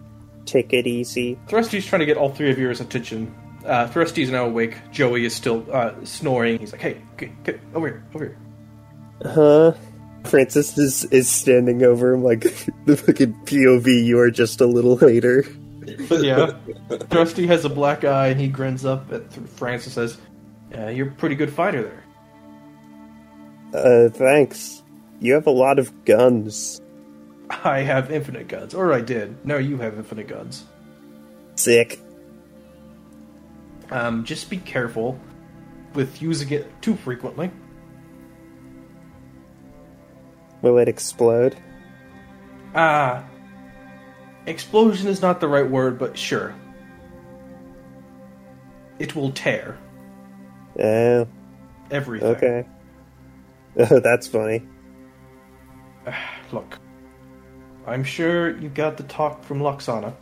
take it easy. Thrusty's trying to get all three of yours attention. Uh, Thrusty's now awake. Joey is still uh, snoring. He's like, "Hey, get, get over here, over here." Huh? Francis is, is standing over him like the fucking POV, you are just a little later. Yeah. Thrusty has a black eye and he grins up at Th- Francis. Says, uh, "You're a pretty good fighter there." Uh, thanks. You have a lot of guns. I have infinite guns, or I did. No, you have infinite guns. Sick. Um, just be careful with using it too frequently. Will it explode? Ah, explosion is not the right word, but sure. It will tear Oh, everything. okay. Oh, that's funny. Look, I'm sure you've got the talk from Luxana.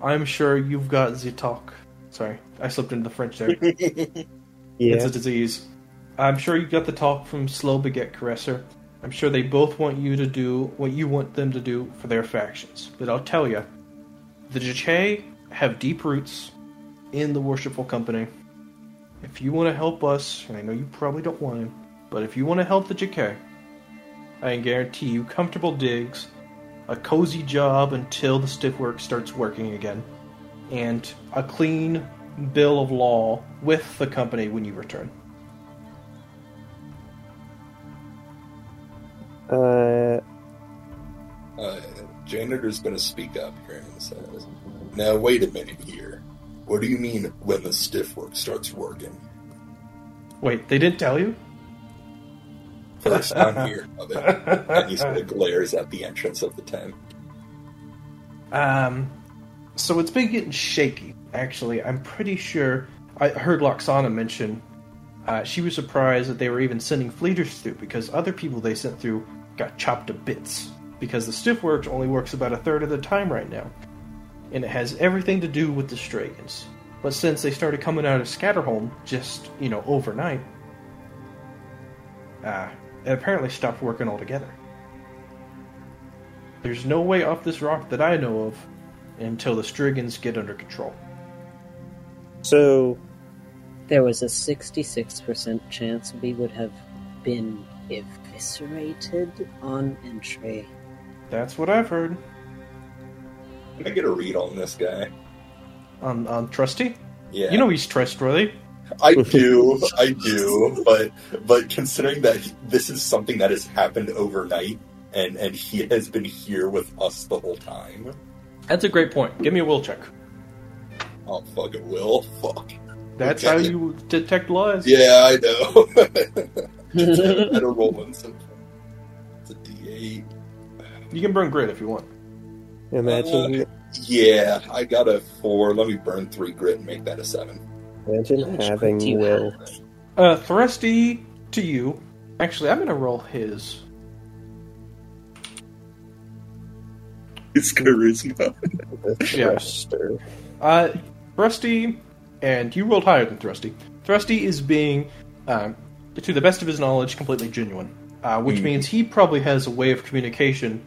I'm sure you've got the talk. Sorry, I slipped into the French there. It's a disease. I'm sure you got the talk from Slow Baguette Caresser. I'm sure they both want you to do what you want them to do for their factions. But I'll tell you, the Jachay have deep roots in the Worshipful Company. If you want to help us, and I know you probably don't want to, but if you want to help the Jachay, I can guarantee you comfortable digs, a cozy job until the stillwork starts working again, and a clean bill of law with the company when you return. Uh, Uh, janitor's going to speak up here and says, "Now wait a minute here. What do you mean when the stillwork starts working?" Wait, they didn't tell you? First time here of it. And he sort of glares at the entrance of the tent. Um, so it's been getting shaky. Actually, I'm pretty sure I heard Loxana mention uh, she was surprised that they were even sending fleeters through because other people they sent through got chopped to bits because the stillworks only works about a third of the time right now, and it has everything to do with the Stragons. But since they started coming out of Scatterholm just you know overnight, uh, it apparently stopped working altogether. There's no way off this rock that I know of until the Striggans get under control. So, There was a 66% chance we would have been eviscerated on entry. That's what I've heard. Can I get a read on this guy? On on Trusty, Yeah. you know he's trustworthy. I do, I do, but but considering that this is something that has happened overnight, and and he has been here with us the whole time, That's a great point. Give me a will check. oh fuck it, will fuck. That's Okay. how you detect lies. Yeah, I know. I don't roll one so It's a D8. You can burn grit if you want. imagine Yeah, I got a four. Let me burn three grit and make that a seven. imagine Which having will. Uh, Thrusty to you. Actually, I'm gonna roll his. It's charisma. The Yeah. Uh, Thrusty, and you rolled higher than Thrusty. Thrusty is being, um, to the best of his knowledge, completely genuine. Uh, which Mhm. means he probably has a way of communication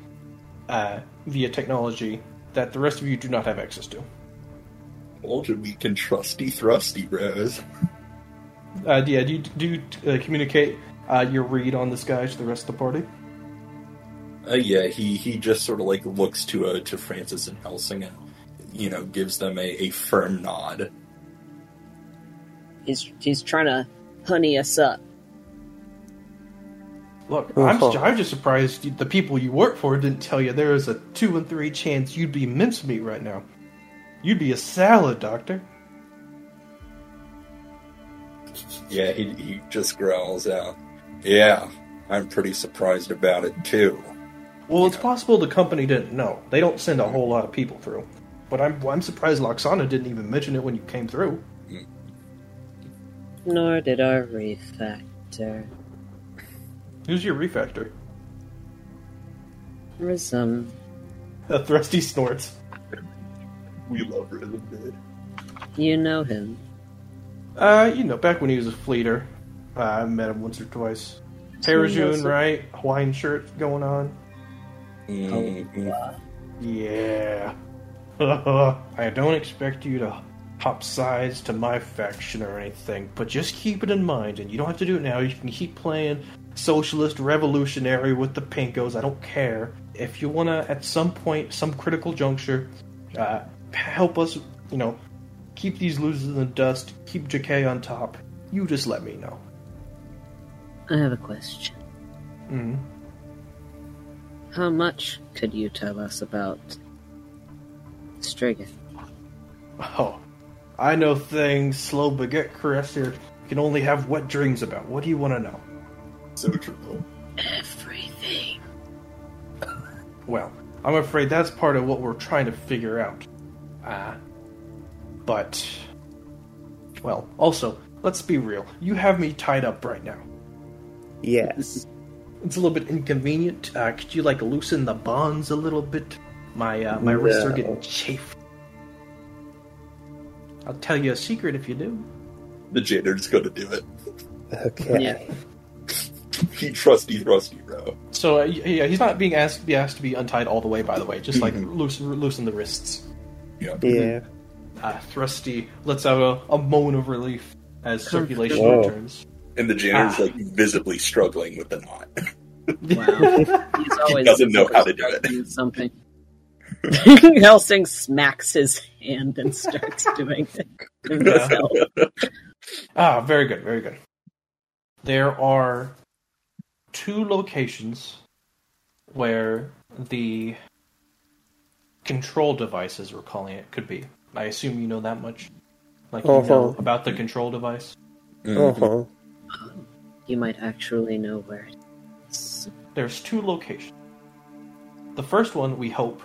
uh, via technology that the rest of you do not have access to. Told you we can trusty thrusty, bros. Uh, yeah, do you, do you uh, communicate uh, your read on this guy to the rest of the party? Uh, yeah, he, he just sort of like looks to uh, to Francis and Helsing and you know gives them a, a firm nod. He's he's trying to honey us up. Look, I'm. I'm just surprised the people you work for didn't tell you there is a two and three chance you'd be mincemeat right now. You'd be a salad, Doctor. Yeah, he he just growls out. Yeah, I'm pretty surprised about it too. Well, it's possible the company didn't know. They don't send a whole lot of people through. But I'm I'm surprised Loxana didn't even mention it when you came through. Hmm. Nor did our refactor. Who's your refactor? Rism. A thrusty snorts. We love Rhythm Bid. You know him. Uh, you know, back when he was a fleeter, uh, I met him once or twice. Parajun, right? Hawaiian shirt going on. Mhm. Yeah. I don't expect you to hop sides to my faction or anything, but just keep it in mind, and you don't have to do it now. You can keep playing socialist revolutionary with the pinkos. I don't care. If you want to, at some point, some critical juncture, uh, help us, you know, keep these losers in the dust, keep JK on top, you just let me know. I have a question. Mm. How much could you tell us about Strigan? Oh, I know things slow baguette caresser can only have wet dreams about. What do you want to know? So true. Everything. Well, I'm afraid that's part of what we're trying to figure out. Ah. but. Well, also, let's be real. You have me tied up right now. Yes. It's a little bit inconvenient. Uh, could you, like, loosen the bonds a little bit? My, uh, my wrists are getting chafed. I'll tell you a secret if you do. The janitor's gonna do it. Okay. Yeah. He trusty thrusty, bro. So, uh, yeah, he's not being asked, be asked to be untied all the way, by the way. Just, like, Mhm. loose, loosen the wrists. Yeah. Yeah. Uh, Thrusty lets out a, a moan of relief as circulation Whoa. returns. And the janitor's Ah. like visibly struggling with the knot. Wow. He's always doesn't know how to do it. Something. Helsing smacks his hand and starts doing it himself. Ah, very good, very good. There are two locations where the control devices, we're calling it, could be. I assume you know that much. Like you know Uh-huh. about the control device. Mm. Uh huh. You might actually know where. It is. There's two locations. The first one, we hope,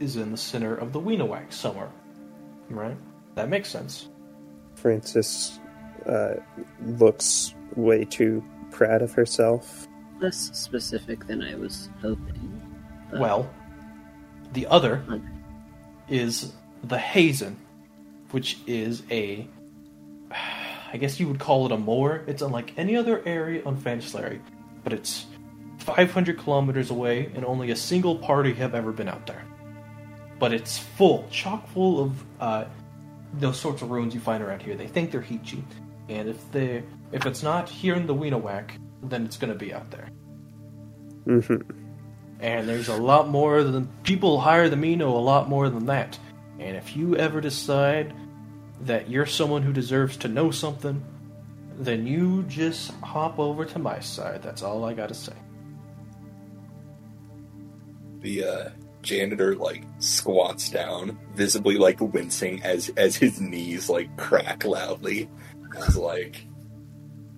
is in the center of the Weenawag somewhere. Right? That makes sense. Francis uh, looks way too proud of herself. Less specific than I was hoping. but- Well, the other Okay. is the Hazen, which is a. I guess you would call it a moor. It's unlike any other area on Fanslary, but it's 500 kilometers away, and only a single party have ever been out there. But it's full, chock full of uh, those sorts of ruins you find around here. They think they're Hichi, and if they if it's not here in the Weenawak, then it's going to be out there. hmm And there's a lot more than people higher than me know a lot more than that. And if you ever decide that you're someone who deserves to know something, then you just hop over to my side. That's all I gotta say. The uh, janitor like squats down, visibly like wincing as as his knees like crack loudly. He's like,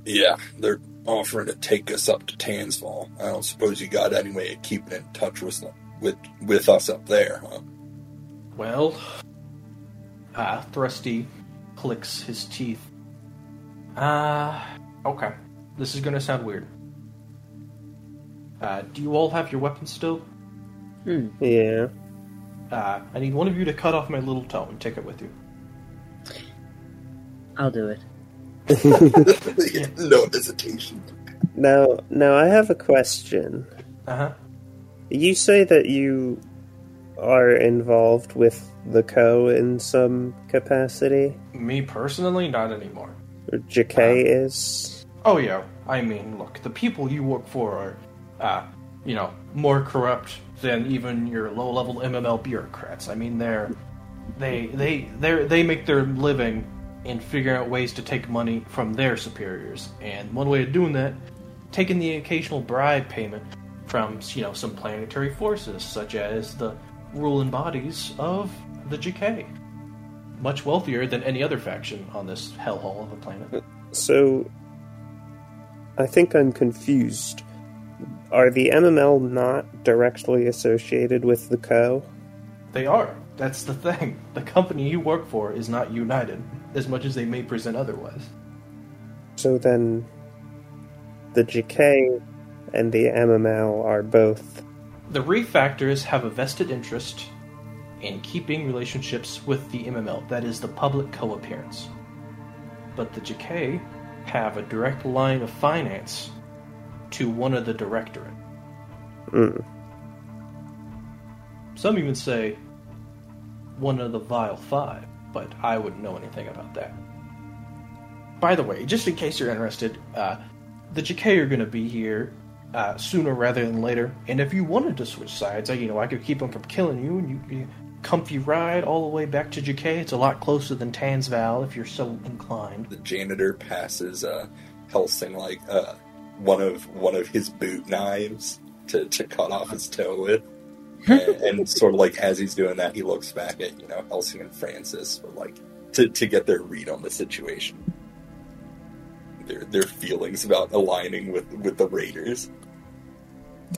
"Yeah, they're offering to take us up to Tansval. I don't suppose you got any way of keeping in touch with with with us up there, huh?" Well, ah, Thrusty clicks his teeth. Ah, okay. This is gonna sound weird. Uh, do you all have your weapons still? Hmm. Yeah. Uh, I need one of you to cut off my little toe and take it with you. I'll do it. no hesitation. Now, now I have a question. Uh huh. You say that you are involved with the Co in some capacity, Me personally, not anymore. or JK is. Oh yeah, I mean, look, the people you work for are, uh, you know, more corrupt than even your low-level MML bureaucrats. I mean, they're they they they they make their living in figuring out ways to take money from their superiors, and one way of doing that, taking the occasional bribe payment from you know some planetary forces, such as the ruling bodies of the GK. Much wealthier than any other faction on this hellhole of a planet. So, I think I'm confused. Are the MML not directly associated with the Co? They are. That's the thing. The company you work for is not united, as much as they may present otherwise. So then, the JK and the MML are both. The refactors have a vested interest in keeping relationships with the MML, that is, the public co appearance. But the JK have a direct line of finance to one of the directorate. Mm. Some even say one of the Vile Five, but I wouldn't know anything about that. By the way, just in case you're interested, uh, the JK are going to be here uh, sooner rather than later, and if you wanted to switch sides, I, you know, I could keep them from killing you, and you, you comfy ride all the way back to JK. It's a lot closer than Tansval if you're so inclined. The janitor passes uh, Helsing like uh, one of one of his boot knives to, to cut off his toe with. And, and sort of like as he's doing that, he looks back at you know Helsing and Francis for like to, to get their read on the situation, their their feelings about aligning with with the Raiders.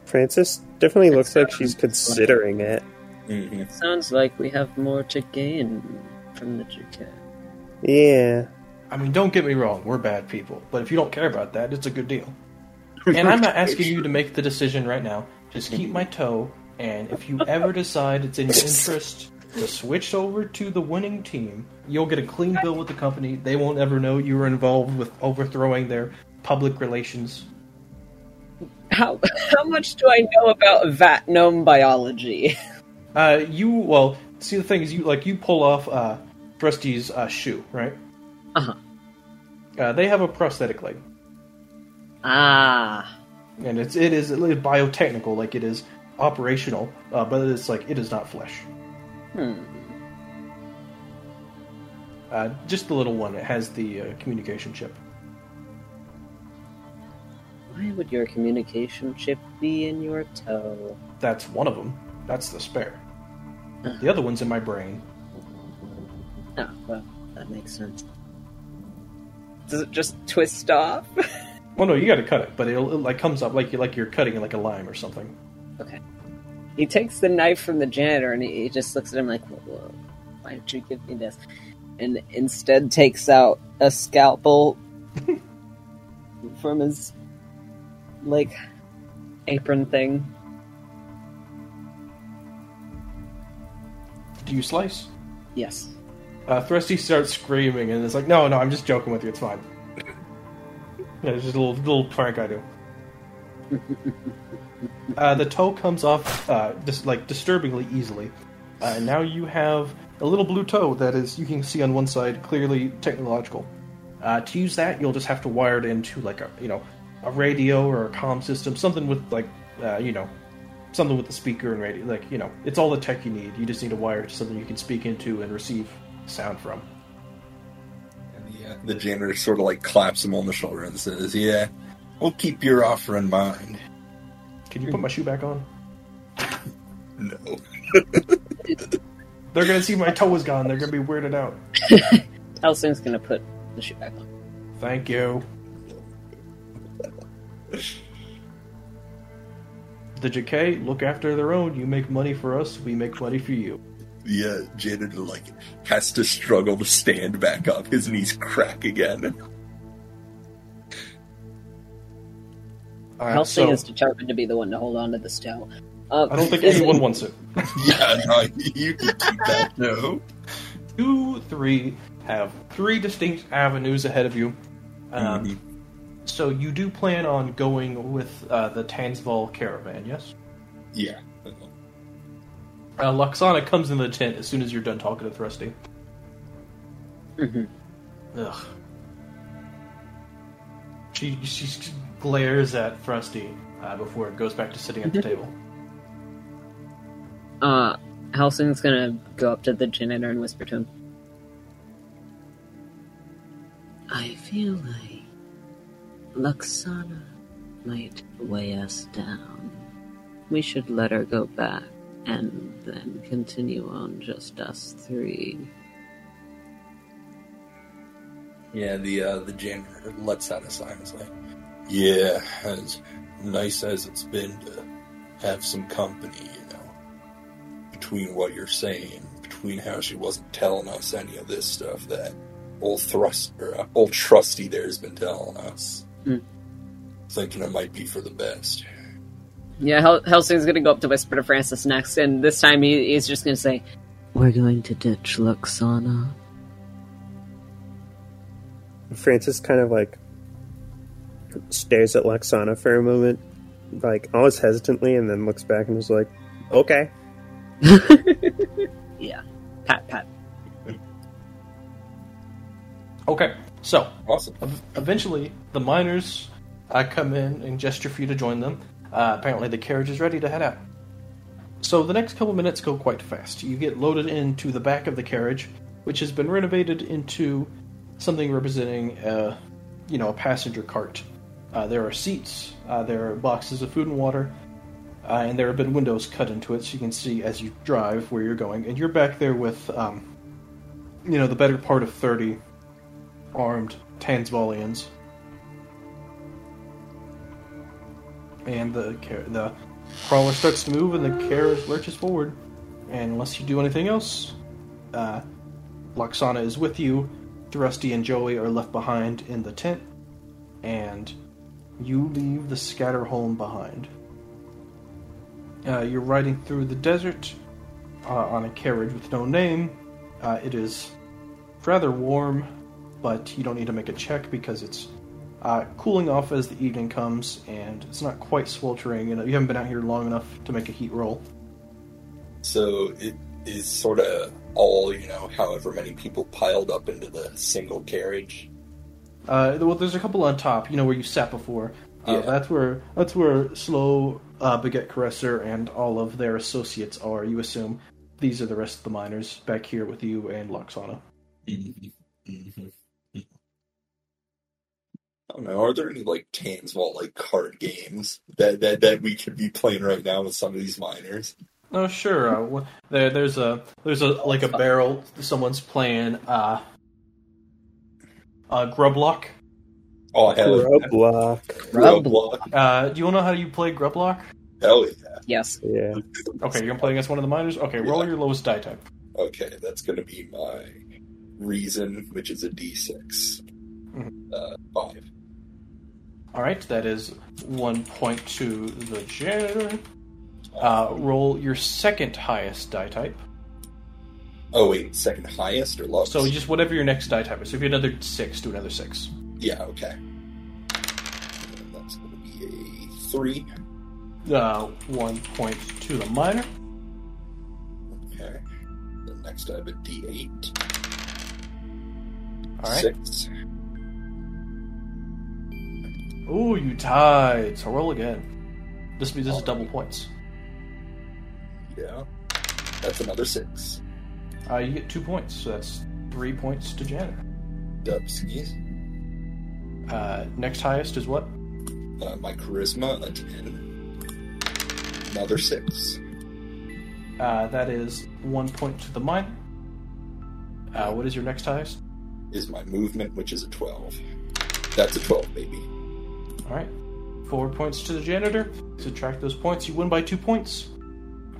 Francis definitely looks like she's considering it. hmm Sounds like we have more to gain from the JK. Yeah. I mean, don't get me wrong, we're bad people, but if you don't care about that, it's a good deal. And I'm not asking you to make the decision right now. Just keep my toe, and if you ever decide it's in your interest to switch over to the winning team, you'll get a clean bill with the company. They won't ever know you were involved with overthrowing their public relations. How how much do I know about vat gnome biology? Uh, you well, see the thing is, you like you pull off uh, Thrusty's uh, shoe, right? Uh-huh. Uh, they have a prosthetic leg. Ah, and it's it is biotechnical, like it is operational, uh, but it's like it is not flesh. hmm. Uh, just the little one. It has the uh, communication chip. Why would your communication chip be in your toe? That's one of them. That's the spare. The other one's in my brain. Oh, well, that makes sense. Does it just twist off? Well, no, you got to cut it, but it'll, it like comes up like you like you're cutting like a lime or something. Okay. He takes the knife from the janitor and he, he just looks at him like, whoa, why did you give me this? And instead takes out a scalpel from his, like, apron thing. Do you slice? Yes. Uh, Thrusty starts screaming and is like, "No, no, I'm just joking with you. It's fine." yeah, it's just a little little prank I do. uh, the toe comes off uh, just like disturbingly easily. Uh, now you have a little blue toe that is you can see on one side clearly technological. Uh, to use that, you'll just have to wire it into like a you know a radio or a comm system, something with like uh, you know something with the speaker and radio. Like you know, it's all the tech you need. You just need to wire it to something you can speak into and receive sound from. And the, uh, the janitor sort of like claps him on the shoulder and says, "Yeah, we'll keep your offer in mind." Can you put my shoe back on? No. They're gonna see my toe is gone. They're gonna be weirded out. Helsing's gonna put the shoe back on. Thank you. The JK look after their own. You make money for us. We make money for you. Yeah, janitor like has to struggle to stand back up. His knees crack again. Right, Helsing so is determined to be the one to hold on to this toe. Um, I don't think is- anyone wants it. yeah, no, you can keep that. No. Two, three have three distinct avenues ahead of you. Um, Mhm. So you do plan on going with uh, the Tansval caravan, yes? Yeah. Uh, Luxana comes in the tent as soon as you're done talking to Thrusty. Mhm. Ugh. She she glares at Thrusty uh, before it goes back to sitting at the table. Uh, Helsing's gonna go up to the janitor and whisper to him. I feel like Luxana might weigh us down. We should let her go back and then continue on just us three. Yeah, the uh, the janitor lets out a sigh and is like, "Yeah, as nice as it's been to have some company, you know, between what you're saying, between how she wasn't telling us any of this stuff that old thrust or uh, old trusty there's been telling us, Hmm. thinking it might be for the best." Yeah, Hel- Helsing's gonna go up to whisper to Francis next, and this time he- he's just gonna say, We're going to ditch Luxana. Francis kind of like stares at Lexana for a moment, like almost hesitantly, and then looks back and is like, "Okay." yeah. Pat, pat. Okay, so Awesome. ev- eventually the miners uh, come in and gesture for you to join them. Uh, apparently, the carriage is ready to head out. So the next couple minutes go quite fast. You get loaded into the back of the carriage, which has been renovated into something representing, a, you know, a passenger cart. Uh, there are seats, uh, there are boxes of food and water, uh, and there have been windows cut into it so you can see as you drive where you're going. And you're back there with, um, you know, the better part of 30 armed Tansvalians. And the car- the crawler starts to move, and the carriage lurches forward. And unless you do anything else, uh, Loxana is with you. Thrusty and Joey are left behind in the tent, and you leave the Scatterholm behind. Uh, you're riding through the desert uh, on a carriage with no name. Uh, it is rather warm, but you don't need to make a check because it's uh, cooling off as the evening comes, and it's not quite sweltering. Know, you haven't been out here long enough to make a heat roll. So it is sort of all you know, however many people piled up into the single carriage. Uh, well, there's a couple on top, you know, where you sat before. Uh, Yeah. That's where that's where Slow, uh, Baguette Caresser, and all of their associates are. You assume these are the rest of the miners back here with you and Loxana. Mm-hmm. I don't know. Are there any like Tansval like card games that, that that we could be playing right now with some of these miners? Oh sure. Uh, there, there's a there's a like a barrel. Someone's playing uh, uh Grublock. Oh, hell yeah. Grublock. Grublock. Uh, do you want to know how you play Grublock? Hell yeah. Yes. Yeah. Okay, you're gonna play against one of the miners. Okay, roll your lowest die type. Okay, that's going to be my reason, which is a d6. Mhm. Uh, five. All right, that is one point to the janitor. Uh, roll your second highest die type. Oh wait, second highest or lowest? So just whatever your next die type is. So if you had another six, do another six. yeah, okay. And that's going to be a three. Uh, one point to the minor. Okay. The next I have a d8. All right. Six. Ooh, you tied. So roll again. This means this is double points. Yeah. That's another six. Uh, you get two points. So that's three points to janitor. Dubskis. Uh, next highest is what? Uh, my charisma, a 10. Another six. Uh, that is one point to the miner. Uh, what is your next highest? Is my movement, which is a 12. That's a 12, baby. All right. Four points to the janitor. Subtract those points. You win by two points.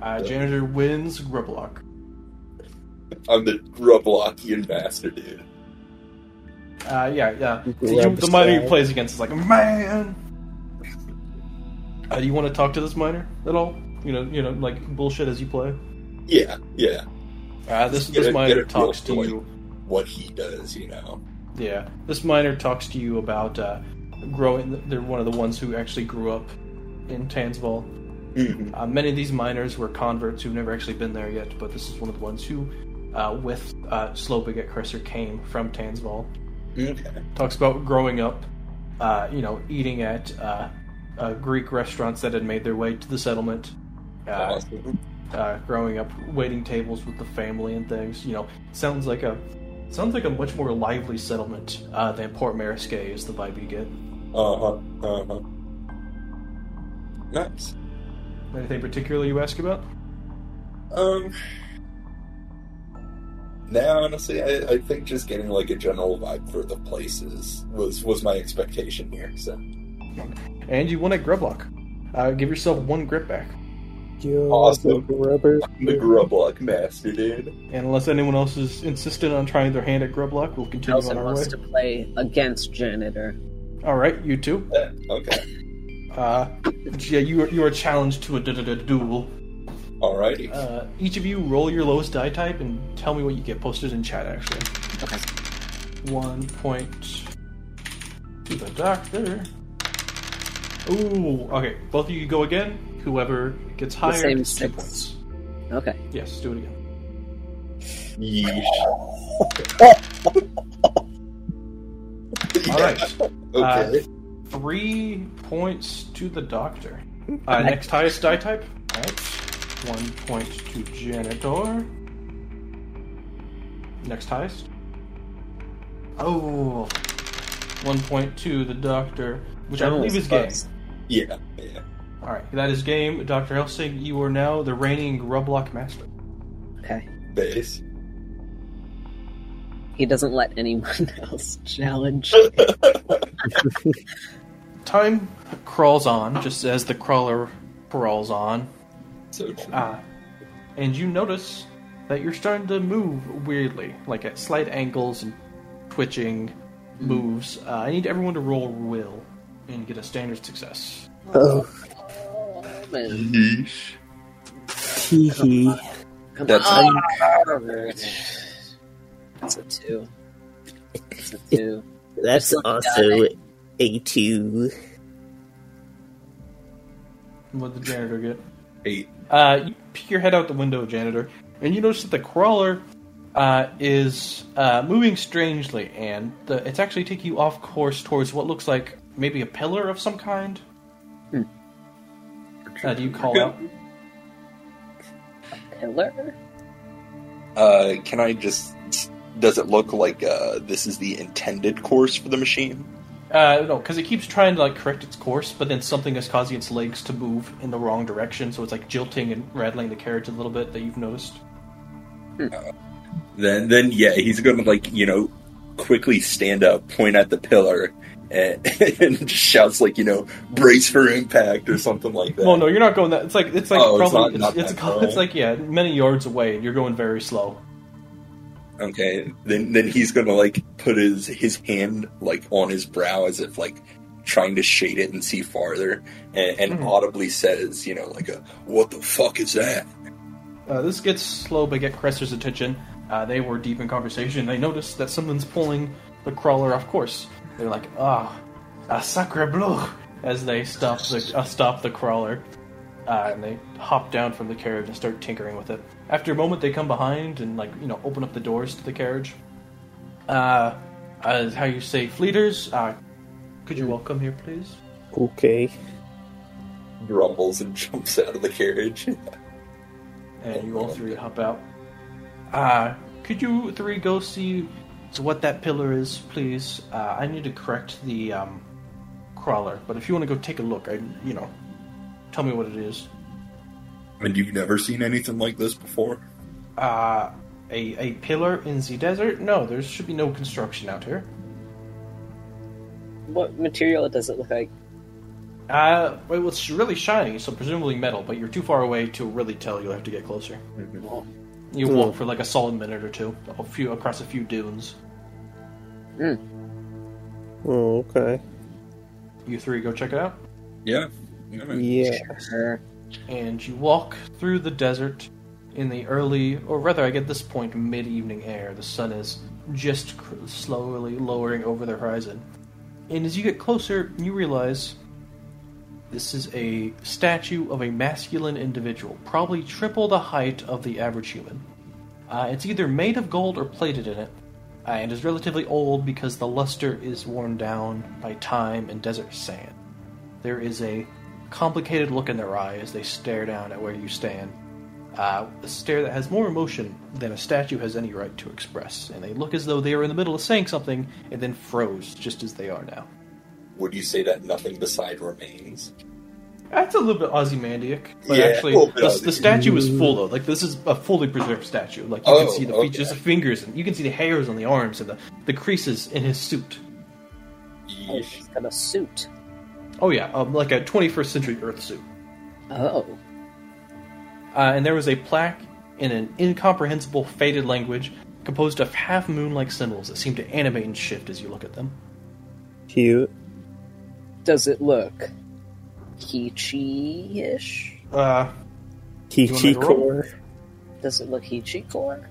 Uh, janitor wins Grublock. I'm the Rublockian bastard, dude. Uh, yeah, yeah. So you, the miner he plays against is like, man. Uh, do you want to talk to this miner at all? You know, you know, like bullshit as you play. Yeah, yeah. Uh, this Get this get miner it talks to you. What he does, you know. Yeah, this miner talks to you about uh, growing. They're one of the ones who actually grew up in Tansval. Mm-hmm. Uh, many of these miners were converts who've never actually been there yet, but this is one of the ones who, uh, with uh, Slow Baguette Caresser, came from Tansval. Okay. Talks about growing up, uh, you know, eating at uh, uh, Greek restaurants that had made their way to the settlement. Uh, Awesome. uh, growing up, waiting tables with the family and things. You know, sounds like a sounds like a much more lively settlement uh, than Port Marisque is the vibe you get. Uh huh. Uh huh. Nice. Anything particular you ask about? Um. Now, honestly, I, I think just getting like a general vibe for the places was was my expectation here. So And you won at Grublock. Uh, give yourself one grip back. Yo, Awesome. the rubber. I'm the Grublock master, dude. And unless anyone else is insistent on trying their hand at Grublock, we'll continue Nelson on our way. wants to play against janitor. All right, you two. Yeah, okay. Uh, yeah, you are, you are challenged to a du- du- du- duel. Alrighty. Uh, each of you roll your lowest die type and tell me what you get posted in chat. Actually. Okay. One point to the doctor. Ooh, okay. Both of you go again. Whoever gets higher same gets two six. points. Okay. Yes, do it again. Yeesh. All right. Okay. Three points to the doctor. Uh, next highest die type. All right. One point to janitor. Next highest. Oh. One point to the doctor, which I believe is game. Yeah. Yeah. All right, that is game. Dr. Helsing, you are now the reigning Grublock master. Okay. Base. He doesn't let anyone else challenge. Time crawls on, just as the crawler crawls on, So true. uh, and you notice that you're starting to move weirdly, like at slight angles and twitching moves. Uh, I need everyone to roll will and get a standard success. Oh, Oh, man. Yeesh. hee hee. That's on. That's a two. That's a two. That's Lucky also a two. What did the janitor get? Eight. Uh, you peek your head out the window, janitor, and you notice that the crawler uh, is uh, moving strangely, and the, it's actually taking you off course towards what looks like maybe a pillar of some kind. Uh, do you call out? Pillar? Uh, can I just? Does it look like uh, this is the intended course for the machine? Uh, no, because it keeps trying to like correct its course, but then something is causing its legs to move in the wrong direction, so it's like jilting and rattling the carriage a little bit. That you've noticed. Then, then yeah, he's gonna like you know quickly stand up, point at the pillar, and, and just shouts like you know brace for impact or something like that. Well, no, you're not going that. It's like it's like Oh, it's probably not- it's, not it's, that a, far it's like yeah, many yards away. and You're going very slow. Okay, then then he's gonna like put his his hand like on his brow as if like trying to shade it and see farther, and, and Mhm. audibly says, you know, like a "What the fuck is that?" Uh, this gets slow, but get Caresser's attention. Uh, they were deep in conversation. They notice that someone's pulling the crawler off course. They're like, ah, a sacre bleu, as they stop the uh, stop the crawler, uh, and they hop down from the carriage and start tinkering with it. After a moment, they come behind and like you know open up the doors to the carriage. Uh, as how you say, fleeters, uh, could you welcome here, please? Okay. Grumbles and jumps out of the carriage. and you all three hop out. Uh, could you three go see what that pillar is, please? Uh, I need to correct the um, crawler, but if you want to go take a look, I, you know, tell me what it is. And you've never seen anything like this before? Uh, a a pillar in the desert? No, there should be no construction out here. What material does it look like? Uh, well, it's really shiny, so presumably metal, but you're too far away to really tell. You'll have to get closer. You Hmm. walk for like a solid minute or two, a few across a few dunes. Oh, okay. You three go check it out. Yeah. Yeah. Sure. And you walk through the desert in the early, or rather, I get this point, mid evening air. The sun is just cr- slowly lowering over the horizon. And as you get closer, you realize this is a statue of a masculine individual, probably triple the height of the average human. Uh, it's either made of gold or plated in it, uh, and is relatively old because the luster is worn down by time and desert sand. There is a complicated look in their eye as they stare down at where you stand. Uh, a stare that has more emotion than a statue has any right to express, and they look as though they are in the middle of saying something and then froze just as they are now. Would you say that nothing beside remains? That's a little bit Ozymandiac, but Yeah, actually, a little bit the, the statue is full though. Like this is a fully preserved statue. Like you Oh, can see the okay. features, the fingers, and you can see the hairs on the arms and the, the creases in his suit. Oh, Yeesh. he's got a suit. Oh yeah, um, like a 21st century Earth suit. Oh. Uh, and there was a plaque in an incomprehensible, faded language composed of half moon like symbols that seem to animate and shift as you look at them. Cute. Does it look Hichi-ish? Uh, wanna Hichi make a roll? core. Does it look Hichi-core?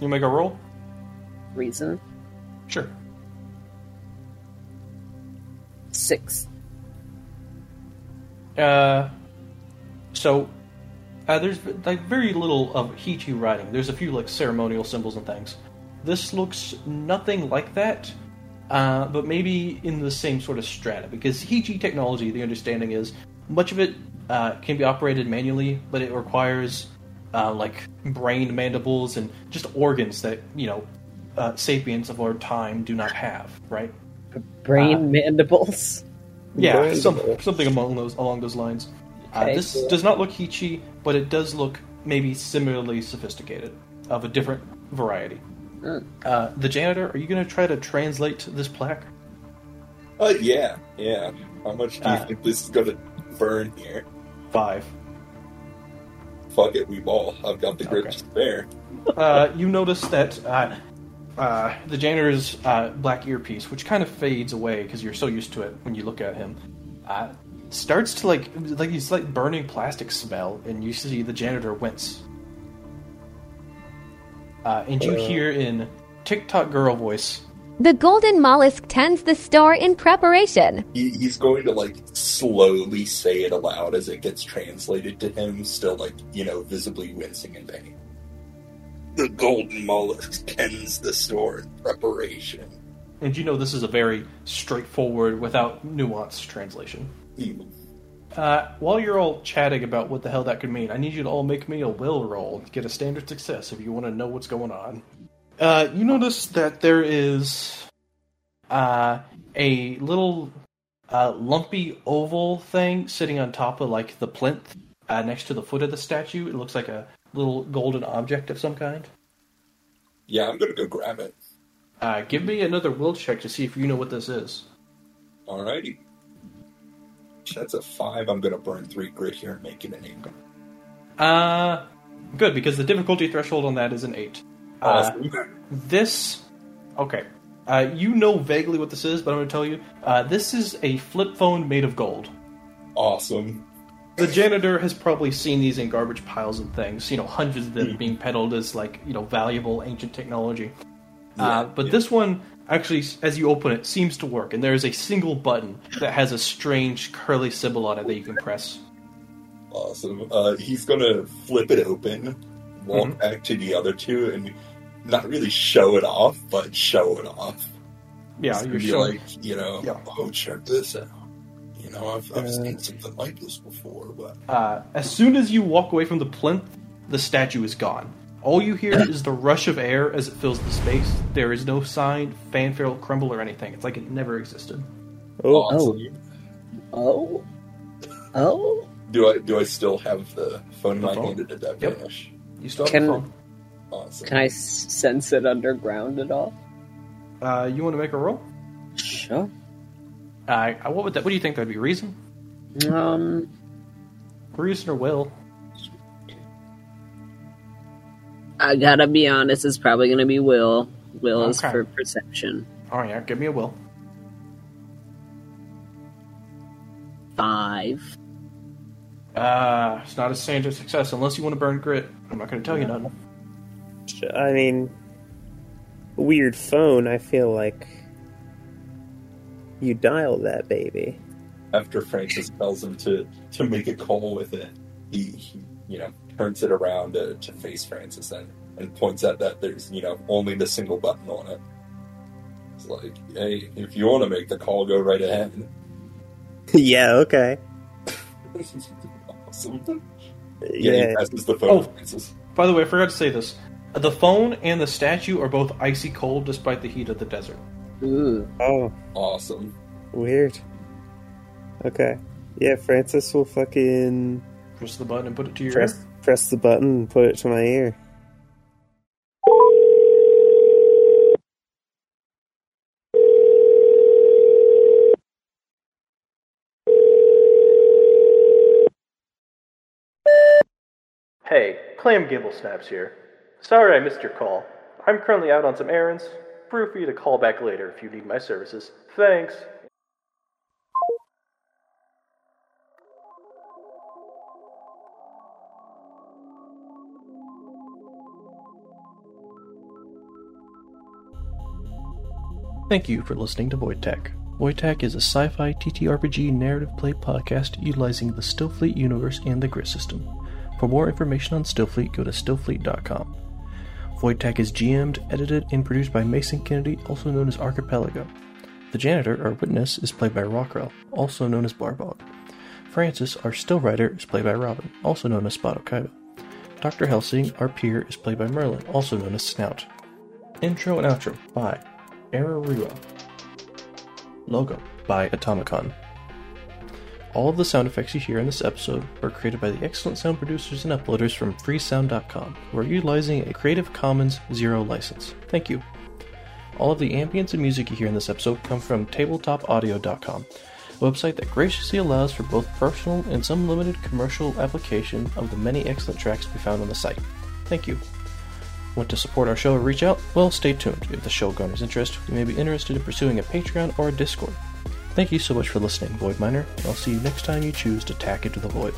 you make a roll? Reason? Sure. Six. Uh, so, uh, there's like very little of Hichi writing. There's a few like ceremonial symbols and things. This looks nothing like that, uh, but maybe in the same sort of strata. Because Hichi technology, the understanding is much of it uh, can be operated manually, but it requires uh, like brain mandibles and just organs that you know uh, sapiens of our time do not have. Right? Brain mandibles? Yeah, some, something along those along those lines. Uh, Okay, this cool. does not look Hichi, but it does look maybe similarly sophisticated, of a different variety. Mm. Uh, the janitor, are you going to try to translate this plaque? Uh, yeah, yeah. How much do you Uh, think this is gonna burn here? Five. Fuck it, we ball. I've got the grit Okay. to spare. Uh, you notice that uh, the janitor's uh, black earpiece, which kind of fades away because you're so used to it when you look at him, uh, starts to like like these like burning plastic smell, and you see the janitor wince. Uh, and you Uh. hear in TikTok girl voice, The golden mollusk tends the store in preparation. He, he's going to like slowly say it aloud as it gets translated to him, still like you know visibly wincing in pain. The golden mollusk tends the store in preparation. and you know this is a very straightforward, without nuance translation. Hmm. Uh, while you're all chatting about what the hell that could mean, I need you to all make me a will roll. Get a standard success if you want to know what's going on. Uh, you notice that there is uh, a little uh, lumpy oval thing sitting on top of like the plinth uh, next to the foot of the statue. It looks like a little golden object of some kind. Yeah, I'm gonna go grab it. Uh, give me another will check to see if you know what this is. Alrighty. That's a five. I'm gonna burn three grit here and make it an eight. Uh, good because the difficulty threshold on that is an eight. Uh, Awesome. this, okay. Uh, you know vaguely what this is, but I'm to tell you. Uh, this is a flip phone made of gold. awesome. The janitor has probably seen these in garbage piles and things. You know, hundreds of them being peddled as like you know valuable ancient technology. uh, but yeah. this one actually, as you open it, seems to work, and there is a single button that has a strange curly symbol on it that you can press. Awesome. Uh, he's gonna flip it open, walk Mhm. back to the other two, and not really show it off, but show it off. Yeah, you're showing. like, you know, Yeah. oh, check this out. You know, I've, I've Uh, seen something like this before, but Uh, as soon as you walk away from the plinth, the statue is gone. All you hear is the rush of air as it fills the space. There is no sign, fanfare, crumble, or anything. It's like it never existed. Oh, awesome. Oh, oh. Do I do I still have the phone in The my phone? hand? Or did that Yep. vanish? You still have Can- the phone. Awesome. Can I s- sense it underground at all? Uh, you want to make a roll? Sure. Uh, what would that? What do you think that'd be? Reason, Um, reason, or will? I gotta be honest. It's probably gonna be Will. Will is for perception. Oh yeah, give me a will. Five. Uh, it's not a standard success unless you want to burn grit. I'm not going to tell you nothing. I mean, weird phone. I feel like you dial that baby. After Francis tells him to to make a call with it, he, he you know turns it around to, to face Francis and and points out that there's you know only the single button on it. It's like, hey, if you want to make the call, go right ahead. yeah. Okay. awesome. Yeah, Yeah. he passes the phone Oh. Francis. By the way, I forgot to say this. The phone and the statue are both icy cold despite the heat of the desert. Ooh. Oh, Awesome. weird. Okay. Yeah, Francis will fucking Press the button and put it to your press ear. press the button and put it to my ear. Hey, Clam Gibble Snaps here. Sorry I missed your call. I'm currently out on some errands. Feel free to call back later if you need my services. Thanks. Thank you for listening to Voidtack. Void Tech is a sci fi TTRPG narrative play podcast utilizing the Stillfleet universe and the Grit system. For more information on Stillfleet, go to stillfleet.com. Voidtack is GM'd, edited, and produced by Mason Kennedy, also known as Archipelego. The janitor, or witness, is played by Rockwell, also known as Barbog. Francis, our still writer, is played by Robin, also known as Spodokaiba. Dr. Helsing, our peer, is played by Merlin, also known as Snout. Intro and outro by awerewa. Logo by Atomikon. All of the sound effects you hear in this episode were created by the excellent sound producers and uploaders from freesound.com, who are utilizing a Creative Commons Zero license. Thank you. All of the ambience and music you hear in this episode come from tabletopaudio.com, a website that graciously allows for both personal and some limited commercial application of the many excellent tracks to be found on the site. Thank you. Want to support our show or reach out? Well, stay tuned. If the show garners interest, we may be interested in pursuing a Patreon or a Discord. Thank you so much for listening, Void Miner, and I'll see you next time you choose to tack into the void.